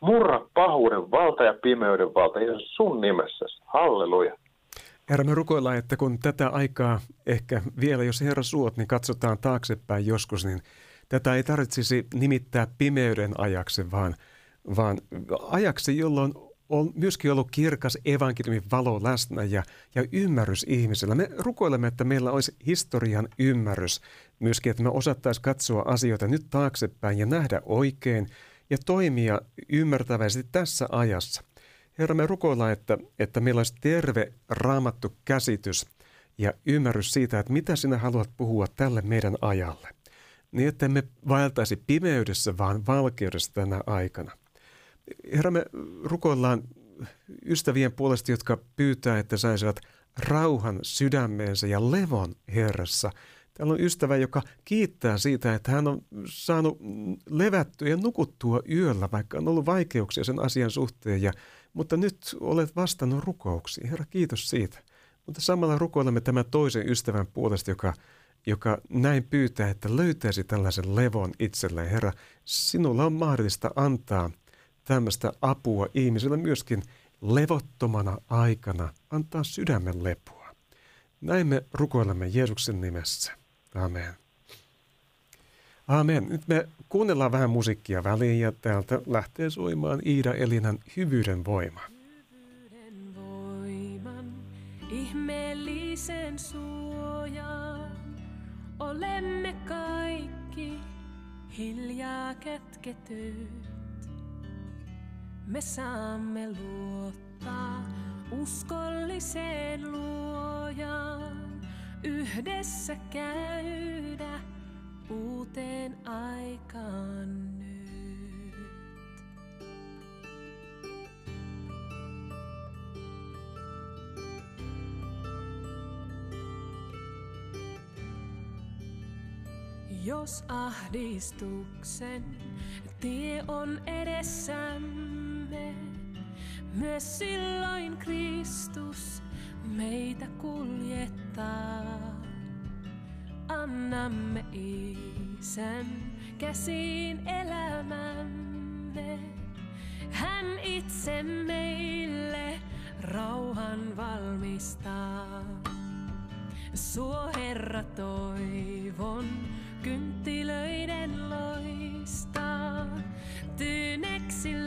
Murra pahuuden valta ja pimeyden valta Jeesus sun nimessäsi. Halleluja. Herra, me rukoillaan, että kun tätä aikaa ehkä vielä, jos Herra suot, niin katsotaan taaksepäin joskus, niin tätä ei tarvitsisi nimittää pimeyden ajaksi, vaan, vaan ajaksi, jolloin on myöskin ollut kirkas evankeliumin valo läsnä ja, ja ymmärrys ihmisellä. Me rukoilemme, että meillä olisi historian ymmärrys myöskin, että me osattaisiin katsoa asioita nyt taaksepäin ja nähdä oikein ja toimia ymmärtävästi tässä ajassa. Herra, me rukoillaan, että, että meillä olisi terve raamattu käsitys ja ymmärrys siitä, että mitä sinä haluat puhua tälle meidän ajalle. Niin, että me vaeltaisi pimeydessä, vaan valkeudessa tänä aikana. Herra, me rukoillaan ystävien puolesta, jotka pyytää, että saisivat rauhan sydämeensä ja levon Herrassa. Täällä on ystävä, joka kiittää siitä, että hän on saanut levättyä ja nukuttua yöllä, vaikka on ollut vaikeuksia sen asian suhteen. Ja, mutta nyt olet vastannut rukouksiin. Herra, kiitos siitä. Mutta samalla rukoilemme tämän toisen ystävän puolesta, joka, joka näin pyytää, että löytäisi tällaisen levon itselleen. Herra, sinulla on mahdollista antaa – tämmöistä apua ihmisille myöskin levottomana aikana, antaa sydämen lepua. Näin me rukoilemme Jeesuksen nimessä. Amen. Amen. Nyt me kuunnellaan vähän musiikkia väliin ja täältä lähtee soimaan Iida Elinan Hyvyyden voima. Hyvyyden voiman, ihmeellisen suojan, olemme kaikki hiljaa kätketyt me saamme luottaa uskolliseen luojaan, yhdessä käydä uuteen aikaan nyt. Jos ahdistuksen tie on edessämme, me. Myös silloin Kristus meitä kuljettaa. Annamme Isän käsiin elämämme. Hän itse meille rauhan valmistaa. Suo Herra toivon kynttilöiden loistaa. Tyyneksi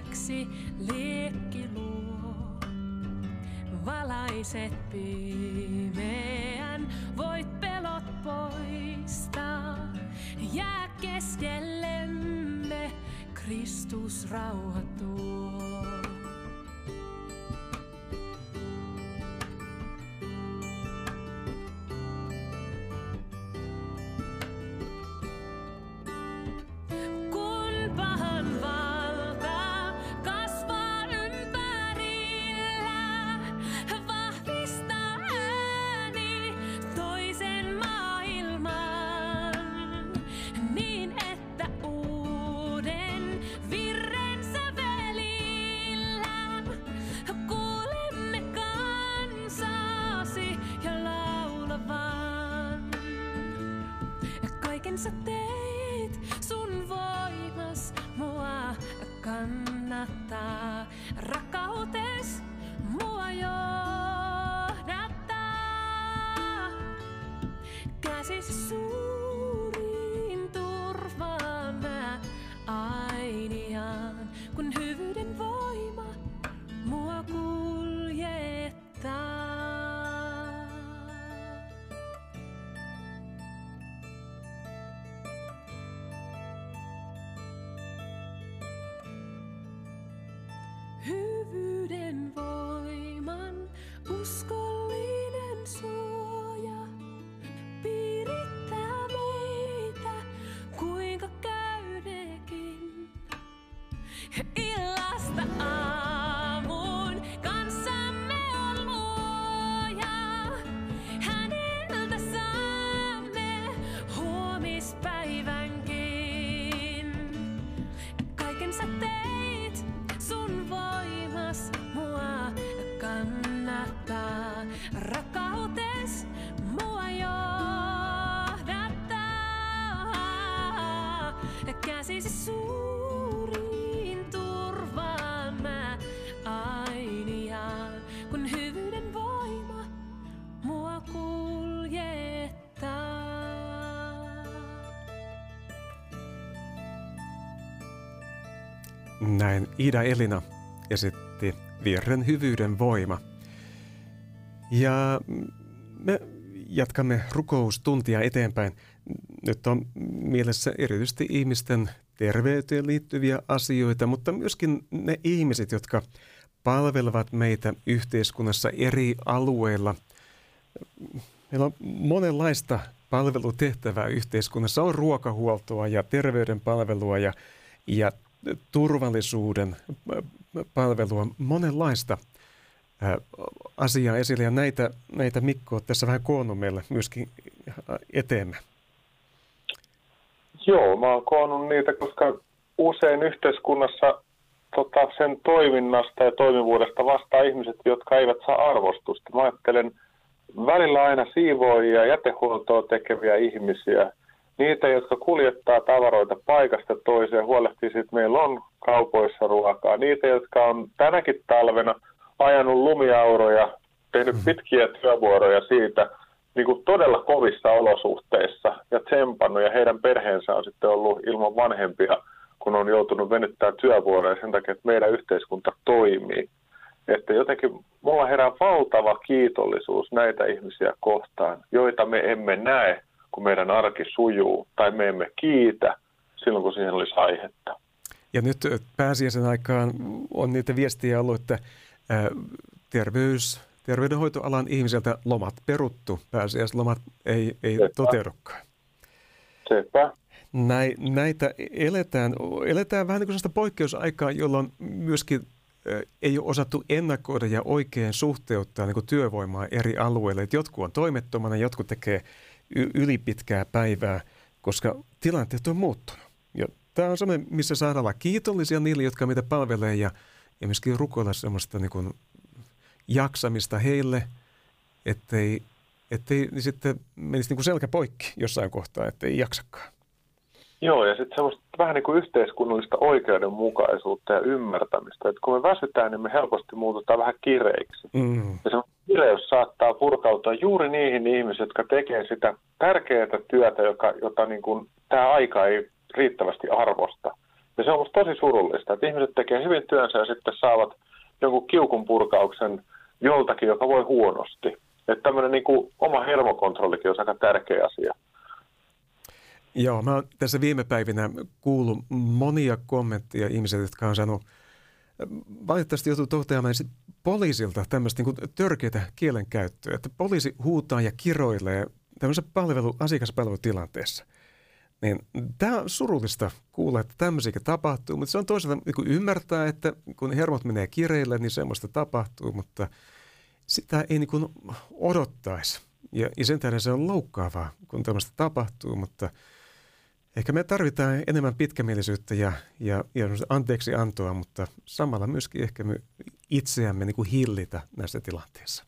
lämpimäksi liekki luo. Valaiset pimeän, voit pelot poistaa. Jää keskellemme, Kristus Illasta aamuun kanssamme on luoja. Häneltä saamme huomispäivänkin. Kaiken sä teit, sun voimas mua kannattaa. Rakkautes mua johdattaa. Käsisi sun Näin Ida Elina esitti virren hyvyyden voima. Ja me jatkamme rukoustuntia eteenpäin. Nyt on mielessä erityisesti ihmisten terveyteen liittyviä asioita, mutta myöskin ne ihmiset, jotka palvelevat meitä yhteiskunnassa eri alueilla. Meillä on monenlaista palvelutehtävää yhteiskunnassa. On ruokahuoltoa ja terveydenpalvelua ja, ja turvallisuuden palvelua, monenlaista asiaa esille ja näitä, näitä Mikko on tässä vähän koonnut meille myöskin eteemme. Joo, mä oon koonnut niitä, koska usein yhteiskunnassa tota, sen toiminnasta ja toimivuudesta vastaa ihmiset, jotka eivät saa arvostusta. Mä ajattelen välillä aina siivoojia, jätehuoltoa tekeviä ihmisiä, niitä, jotka kuljettaa tavaroita paikasta toiseen, huolehtii siitä, että meillä on kaupoissa ruokaa, niitä, jotka on tänäkin talvena ajanut lumiauroja, tehnyt mm. pitkiä työvuoroja siitä niin kuin todella kovissa olosuhteissa ja tsempannut, ja heidän perheensä on sitten ollut ilman vanhempia, kun on joutunut venyttämään työvuoroja sen takia, että meidän yhteiskunta toimii. Että jotenkin mulla herää valtava kiitollisuus näitä ihmisiä kohtaan, joita me emme näe kun meidän arki sujuu, tai me emme kiitä silloin, kun siihen olisi aihetta. Ja nyt pääsiäisen aikaan on niitä viestiä ollut, että terveys, terveydenhoitoalan ihmiseltä lomat peruttu, pääsiäislomat ei, ei toteudukaan. Sepä. näitä eletään, eletään vähän niin kuin poikkeusaikaa, jolloin myöskin ei ole osattu ennakoida ja oikein suhteuttaa niin työvoimaa eri alueille. Et jotkut on toimettomana, jotkut tekee ylipitkää päivää, koska tilanteet on muuttunut. Ja tämä on semmoinen, missä saadaan olla kiitollisia niille, jotka meitä palvelee ja, ja myöskin rukoilla semmoista niin kuin jaksamista heille, ettei, ettei niin sitten menisi niin kuin selkä poikki jossain kohtaa, ettei jaksakaan. Joo, ja sitten semmoista vähän niin kuin yhteiskunnallista oikeudenmukaisuutta ja ymmärtämistä. Että kun me väsytään, niin me helposti muututaan vähän kireiksi. Mm. Ja se kireys saattaa purkautua juuri niihin ihmisiin, jotka tekee sitä tärkeää työtä, joka, jota niin kuin tämä aika ei riittävästi arvosta. Ja se on musta tosi surullista, että ihmiset tekee hyvin työnsä ja sitten saavat jonkun kiukun purkauksen joltakin, joka voi huonosti. Että tämmöinen niin kuin oma hermokontrollikin on aika tärkeä asia. Joo, mä oon tässä viime päivinä kuullut monia kommentteja ihmiset, jotka on sanonut, valitettavasti joutuu toteamaan poliisilta tämmöistä niin törkeitä kielenkäyttöä, että poliisi huutaa ja kiroilee tämmöisessä palvelu, asiakaspalvelutilanteessa. Niin tämä on surullista kuulla, että tämmöisiä tapahtuu, mutta se on toisaalta niin ymmärtää, että kun hermot menee kireille, niin semmoista tapahtuu, mutta sitä ei niin odottaisi. Ja, ja sen tähden se on loukkaavaa, kun tämmöistä tapahtuu, mutta – Ehkä me tarvitaan enemmän pitkämielisyyttä ja, ja, ja anteeksi antoa, mutta samalla myöskin ehkä me itseämme niin kuin hillitä näissä tilanteissa.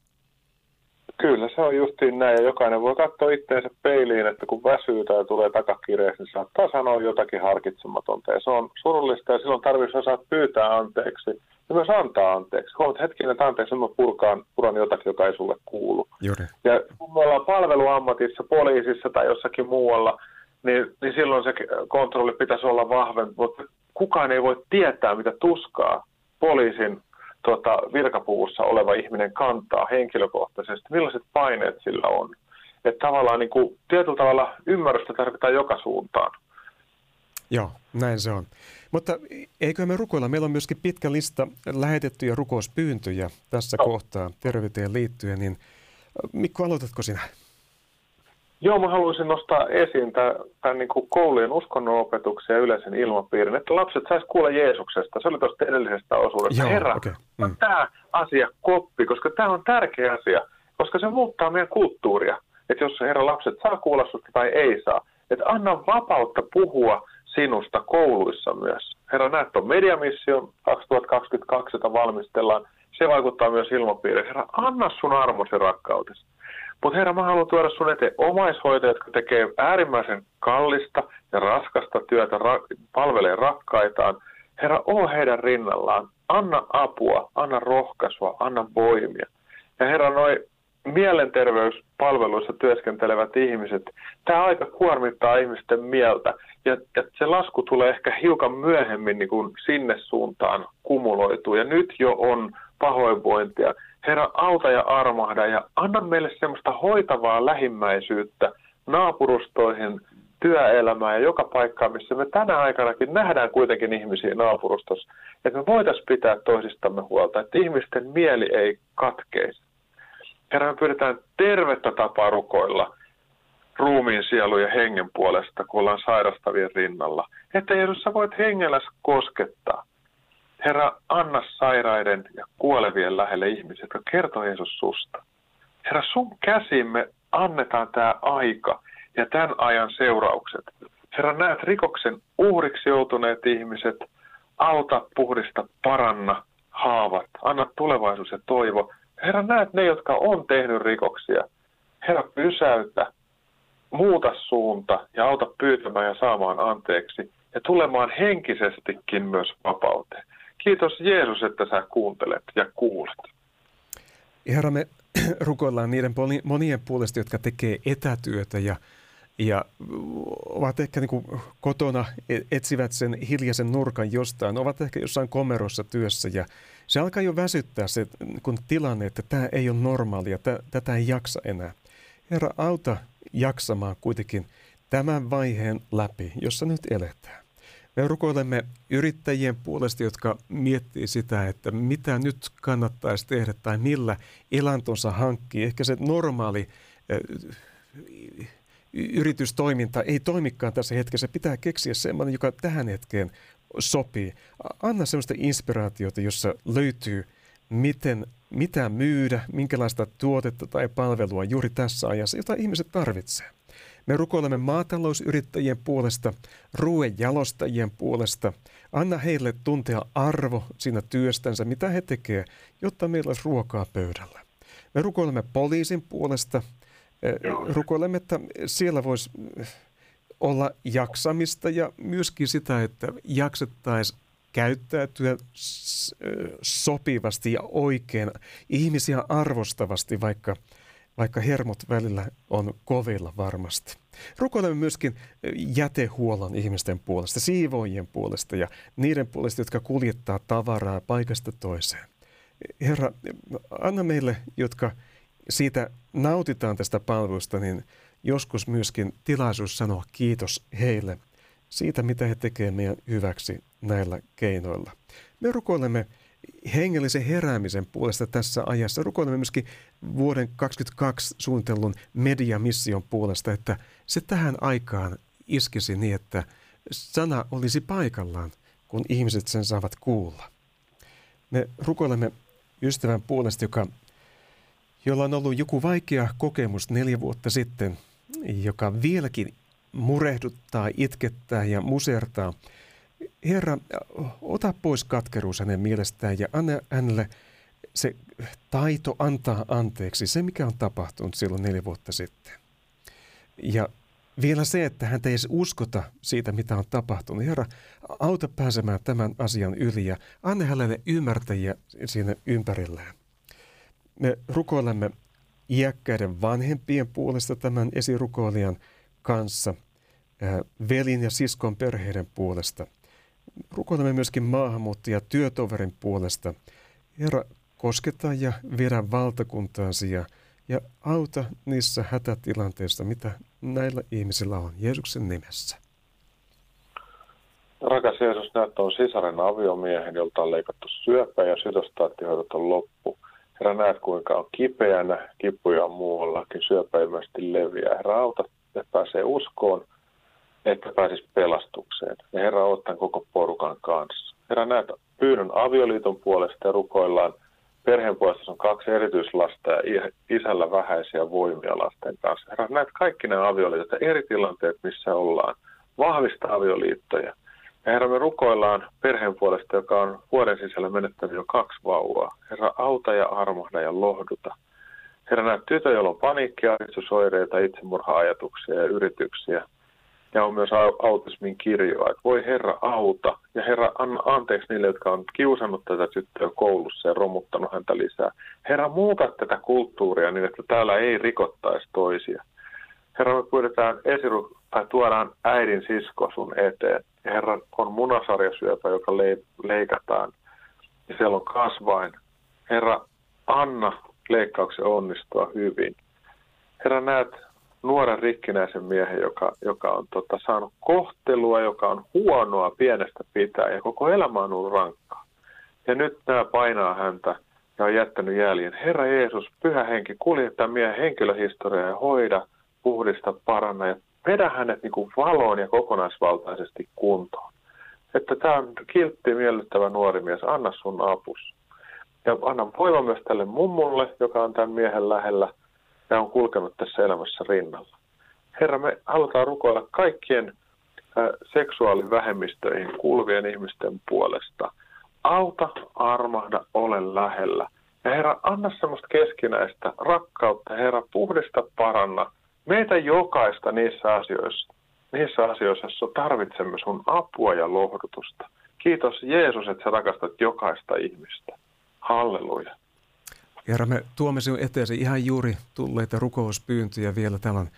Kyllä, se on justiin näin. Ja jokainen voi katsoa itseensä peiliin, että kun väsyy tai tulee takakireeksi, niin saattaa sanoa jotakin harkitsematonta. Ja se on surullista ja silloin tarvitsisi osaa pyytää anteeksi ja myös antaa anteeksi. Huomaat hetkinen, että anteeksi, mä purkaan, puran jotakin, joka ei sulle kuulu. Juuri. Ja kun me ollaan palveluammatissa, poliisissa tai jossakin muualla – niin, niin silloin se kontrolli pitäisi olla vahvempi, mutta kukaan ei voi tietää, mitä tuskaa poliisin tota, virkapuvussa oleva ihminen kantaa henkilökohtaisesti, millaiset paineet sillä on. Että tavallaan niin kuin, tietyllä tavalla ymmärrystä tarvitaan joka suuntaan. Joo, näin se on. Mutta eikö me rukoilla? Meillä on myöskin pitkä lista lähetettyjä rukouspyyntöjä tässä no. kohtaa terveyteen liittyen, niin Mikko, aloitatko sinä? Joo, mä haluaisin nostaa esiin tämän, tämän niin kuin koulujen uskonnonopetuksen ja yleisen ilmapiirin, että lapset saisi kuulla Jeesuksesta. Se oli tuosta edellisestä osuudesta. Joo, Herra, okay. mm. tämä asia koppi, koska tämä on tärkeä asia, koska se muuttaa meidän kulttuuria. Että jos Herra lapset saa kuulla sinusta tai ei saa, että anna vapautta puhua sinusta kouluissa myös. Herra, näet on mediamissio 2022, jota valmistellaan. Se vaikuttaa myös ilmapiiriin. Herra, anna sun armosi rakkautesi. Mutta Herra, mä haluan tuoda sun eteen omaishoitajat, jotka tekee äärimmäisen kallista ja raskasta työtä, ra- palvelee rakkaitaan. Herra, oo heidän rinnallaan. Anna apua, anna rohkaisua, anna voimia. Ja Herra, noin mielenterveyspalveluissa työskentelevät ihmiset, tämä aika kuormittaa ihmisten mieltä ja, ja se lasku tulee ehkä hiukan myöhemmin niin kuin sinne suuntaan kumuloituu ja nyt jo on pahoinvointia. Herra, auta ja armahda ja anna meille semmoista hoitavaa lähimmäisyyttä naapurustoihin, työelämään ja joka paikkaan, missä me tänä aikanakin nähdään kuitenkin ihmisiä naapurustossa, että me voitaisiin pitää toisistamme huolta, että ihmisten mieli ei katkeisi. Herra, me pyydetään tervettä tapaa rukoilla ruumiin, sielu ja hengen puolesta, kun ollaan sairastavien rinnalla. Että Jeesus, sä voit hengellä koskettaa. Herra, anna sairaiden ja kuolevien lähelle ihmisiä, jotka kertoo Jeesus susta. Herra, sun käsimme annetaan tämä aika ja tämän ajan seuraukset. Herra, näet rikoksen uhriksi joutuneet ihmiset, auta, puhdista, paranna haavat, anna tulevaisuus ja toivo. Herra, näet ne, jotka on tehnyt rikoksia. Herra, pysäytä, muuta suunta ja auta pyytämään ja saamaan anteeksi ja tulemaan henkisestikin myös vapauteen. Kiitos Jeesus, että sä kuuntelet ja kuulet. Herra, me [CLEARS THROAT] rukoillaan niiden monien puolesta, jotka tekee etätyötä ja, ja ovat ehkä niin kuin kotona, e-, etsivät sen hiljaisen nurkan jostain, ovat ehkä jossain komerossa työssä ja se alkaa jo väsyttää se kun tilanne, että tämä ei ole normaalia, tätä ei jaksa enää. Herra, auta jaksamaan kuitenkin tämän vaiheen läpi, jossa nyt eletään. Me rukoilemme yrittäjien puolesta, jotka miettii sitä, että mitä nyt kannattaisi tehdä tai millä elantonsa hankkii. Ehkä se normaali yritystoiminta ei toimikaan tässä hetkessä. Pitää keksiä sellainen, joka tähän hetkeen sopii. Anna sellaista inspiraatiota, jossa löytyy, miten, mitä myydä, minkälaista tuotetta tai palvelua juuri tässä ajassa, jota ihmiset tarvitsevat. Me rukoilemme maatalousyrittäjien puolesta, ruoan jalostajien puolesta. Anna heille tuntea arvo siinä työstänsä, mitä he tekevät, jotta meillä olisi ruokaa pöydällä. Me rukoilemme poliisin puolesta. Rukoilemme, että siellä voisi olla jaksamista ja myöskin sitä, että jaksettaisiin käyttäytyä sopivasti ja oikein, ihmisiä arvostavasti, vaikka, vaikka hermot välillä on kovilla varmasti. Rukoilemme myöskin jätehuollon ihmisten puolesta, siivoojien puolesta ja niiden puolesta, jotka kuljettaa tavaraa paikasta toiseen. Herra, anna meille, jotka siitä nautitaan tästä palvelusta, niin joskus myöskin tilaisuus sanoa kiitos heille siitä, mitä he tekevät meidän hyväksi näillä keinoilla. Me rukoilemme hengellisen heräämisen puolesta tässä ajassa. Rukoilemme myöskin vuoden 2022 suunnitellun mediamission puolesta, että se tähän aikaan iskisi niin, että sana olisi paikallaan, kun ihmiset sen saavat kuulla. Me rukoilemme ystävän puolesta, joka, jolla on ollut joku vaikea kokemus neljä vuotta sitten, joka vieläkin murehduttaa, itkettää ja musertaa – Herra, ota pois katkeruus hänen mielestään ja anna hänelle se taito antaa anteeksi se, mikä on tapahtunut silloin neljä vuotta sitten. Ja vielä se, että hän ei uskota siitä, mitä on tapahtunut. Herra, auta pääsemään tämän asian yli ja anna hänelle ymmärtäjiä siinä ympärillään. Me rukoilemme iäkkäiden vanhempien puolesta tämän esirukoilijan kanssa, velin ja siskon perheiden puolesta – Rukoilemme myöskin maahanmuuttaja työtoverin puolesta. Herra, kosketa ja viedä valtakuntaasi ja, ja auta niissä hätätilanteissa, mitä näillä ihmisillä on Jeesuksen nimessä. Rakas Jeesus, näet on sisaren aviomiehen, jolta on leikattu syöpä ja sytostaattihoidot on loppu. Herra, näet kuinka on kipeänä, kipuja on muuallakin, syöpä ilmeisesti leviää. Herra, auta, että pääsee uskoon että pääsisi pelastukseen. Ja Herra, ottaen koko porukan kanssa. Herra, näitä pyynnön avioliiton puolesta ja rukoillaan perheen puolesta on kaksi erityislasta ja isällä vähäisiä voimia lasten kanssa. Herra, näet kaikki nämä avioliitot ja eri tilanteet, missä ollaan. Vahvista avioliittoja. Ja Herra, me rukoillaan perheen puolesta, joka on vuoden sisällä menettänyt jo kaksi vauvaa. Herra, auta ja armahda ja lohduta. Herra, näet tytön, jolla on paniikkiahdistusoireita, itsemurha-ajatuksia ja yrityksiä. Ja on myös autismin kirjoa, että voi Herra auta. Ja Herra, anna anteeksi niille, jotka on kiusannut tätä tyttöä koulussa ja romuttanut häntä lisää. Herra, muuta tätä kulttuuria niin, että täällä ei rikottaisi toisia. Herra, me pyydetään esiru, tai tuodaan äidin sisko sun eteen. Ja Herra, on munasarjasyöpä, joka leikataan. Ja siellä on kasvain. Herra, anna leikkauksen onnistua hyvin. Herra, näet nuoren rikkinäisen miehen, joka, joka on tota, saanut kohtelua, joka on huonoa pienestä pitää ja koko elämä on ollut rankkaa. Ja nyt nämä painaa häntä ja on jättänyt jäljen. Herra Jeesus, pyhä henki, kuljettaa miehen henkilöhistoriaa ja hoida, puhdista, paranna ja vedä hänet niin kuin valoon ja kokonaisvaltaisesti kuntoon. Että tämä on kiltti miellyttävä nuori mies, anna sun apus. Ja annan voima myös tälle mummulle, joka on tämän miehen lähellä ja on kulkenut tässä elämässä rinnalla. Herra, me halutaan rukoilla kaikkien äh, seksuaalivähemmistöihin kuuluvien ihmisten puolesta. Auta, armahda, ole lähellä. Ja Herra, anna semmoista keskinäistä rakkautta. Herra, puhdista, paranna meitä jokaista niissä asioissa, niissä asioissa, joissa tarvitsemme sun apua ja lohdutusta. Kiitos Jeesus, että sä rakastat jokaista ihmistä. Halleluja. Herra, me tuomme sinun eteesi ihan juuri tulleita rukouspyyntöjä vielä tämän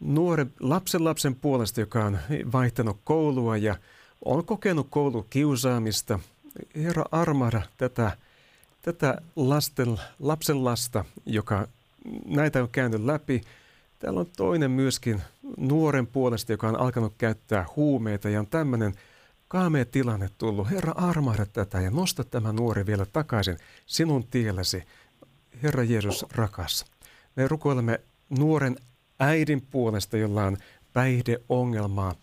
nuoren lapsen lapsen puolesta, joka on vaihtanut koulua ja on kokenut koulukiusaamista. Herra, armahda tätä, tätä lasten, lapsen lasta, joka näitä on käynyt läpi. Täällä on toinen myöskin nuoren puolesta, joka on alkanut käyttää huumeita ja on tämmöinen – kaamea tilanne tullut. Herra, armahda tätä ja nosta tämä nuori vielä takaisin sinun tielläsi. Herra Jeesus rakas. Me rukoilemme nuoren äidin puolesta, jolla on päihdeongelmaa.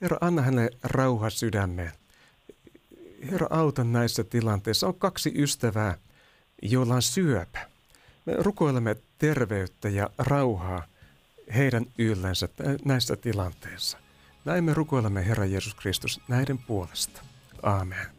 Herra, anna hänelle rauha sydämeen. Herra, auta näissä tilanteissa. On kaksi ystävää, joilla on syöpä. Me rukoilemme terveyttä ja rauhaa heidän yllänsä näissä tilanteissa. Näin me rukoilemme Herra Jeesus Kristus näiden puolesta. Aamen.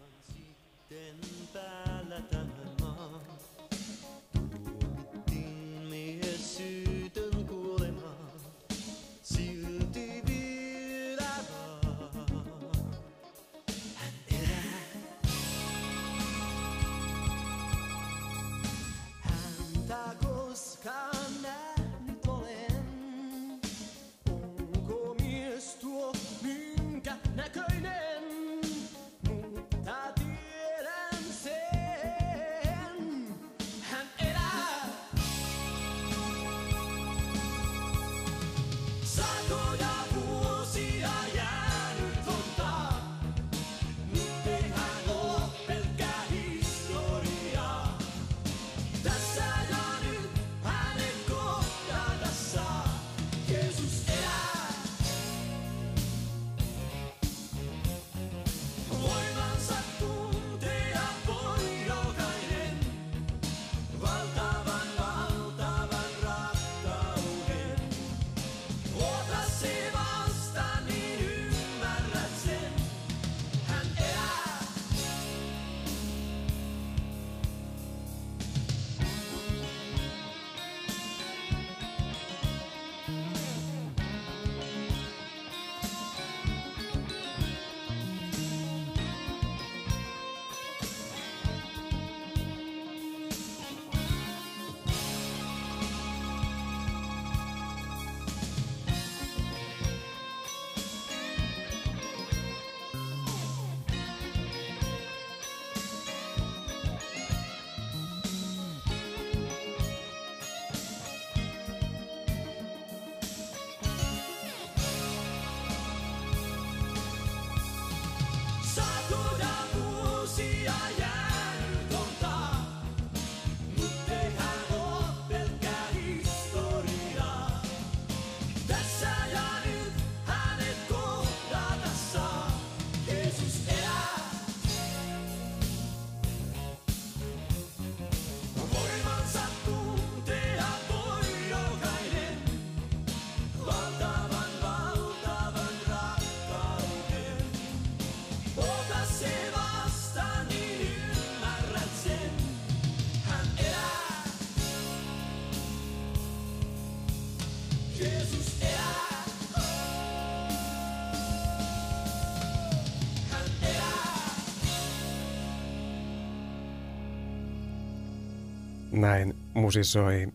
Näin musisoi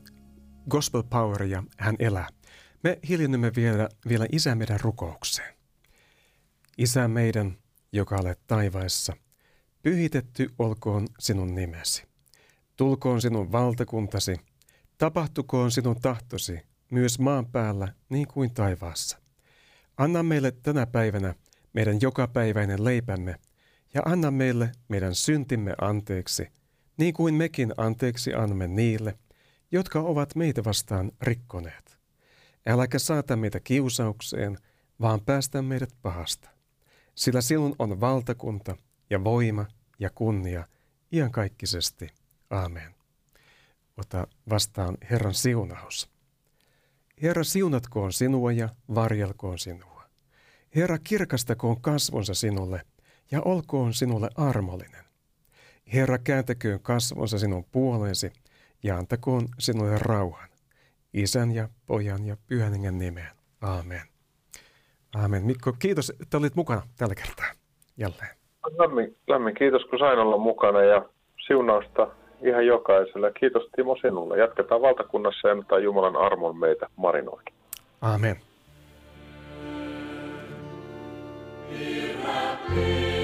Gospel Power ja hän elää. Me hiljennymme vielä, vielä Isä meidän rukoukseen. Isä meidän, joka olet taivaissa, pyhitetty olkoon sinun nimesi. Tulkoon sinun valtakuntasi, tapahtukoon sinun tahtosi myös maan päällä niin kuin taivaassa. Anna meille tänä päivänä meidän jokapäiväinen leipämme ja anna meille meidän syntimme anteeksi, niin kuin mekin anteeksi annamme niille, jotka ovat meitä vastaan rikkoneet. Äläkä saata meitä kiusaukseen, vaan päästä meidät pahasta. Sillä sinun on valtakunta ja voima ja kunnia iankaikkisesti. Aamen. Ota vastaan Herran siunaus. Herra siunatkoon sinua ja varjelkoon sinua. Herra kirkastakoon kasvonsa sinulle ja olkoon sinulle armollinen. Herra kääntäköön kasvonsa sinun puoleesi ja antakoon sinulle rauhan. Isän ja pojan ja pyhän hengen nimeen. Aamen. Aamen. Mikko, kiitos, että olit mukana tällä kertaa jälleen. Lämmin, lämmin kiitos, kun sain olla mukana ja siunausta ihan jokaiselle. Kiitos Timo sinulle. Jatketaan valtakunnassa ja annetaan Jumalan armon meitä marinoikin. Aamen. Hyvä, hyvä.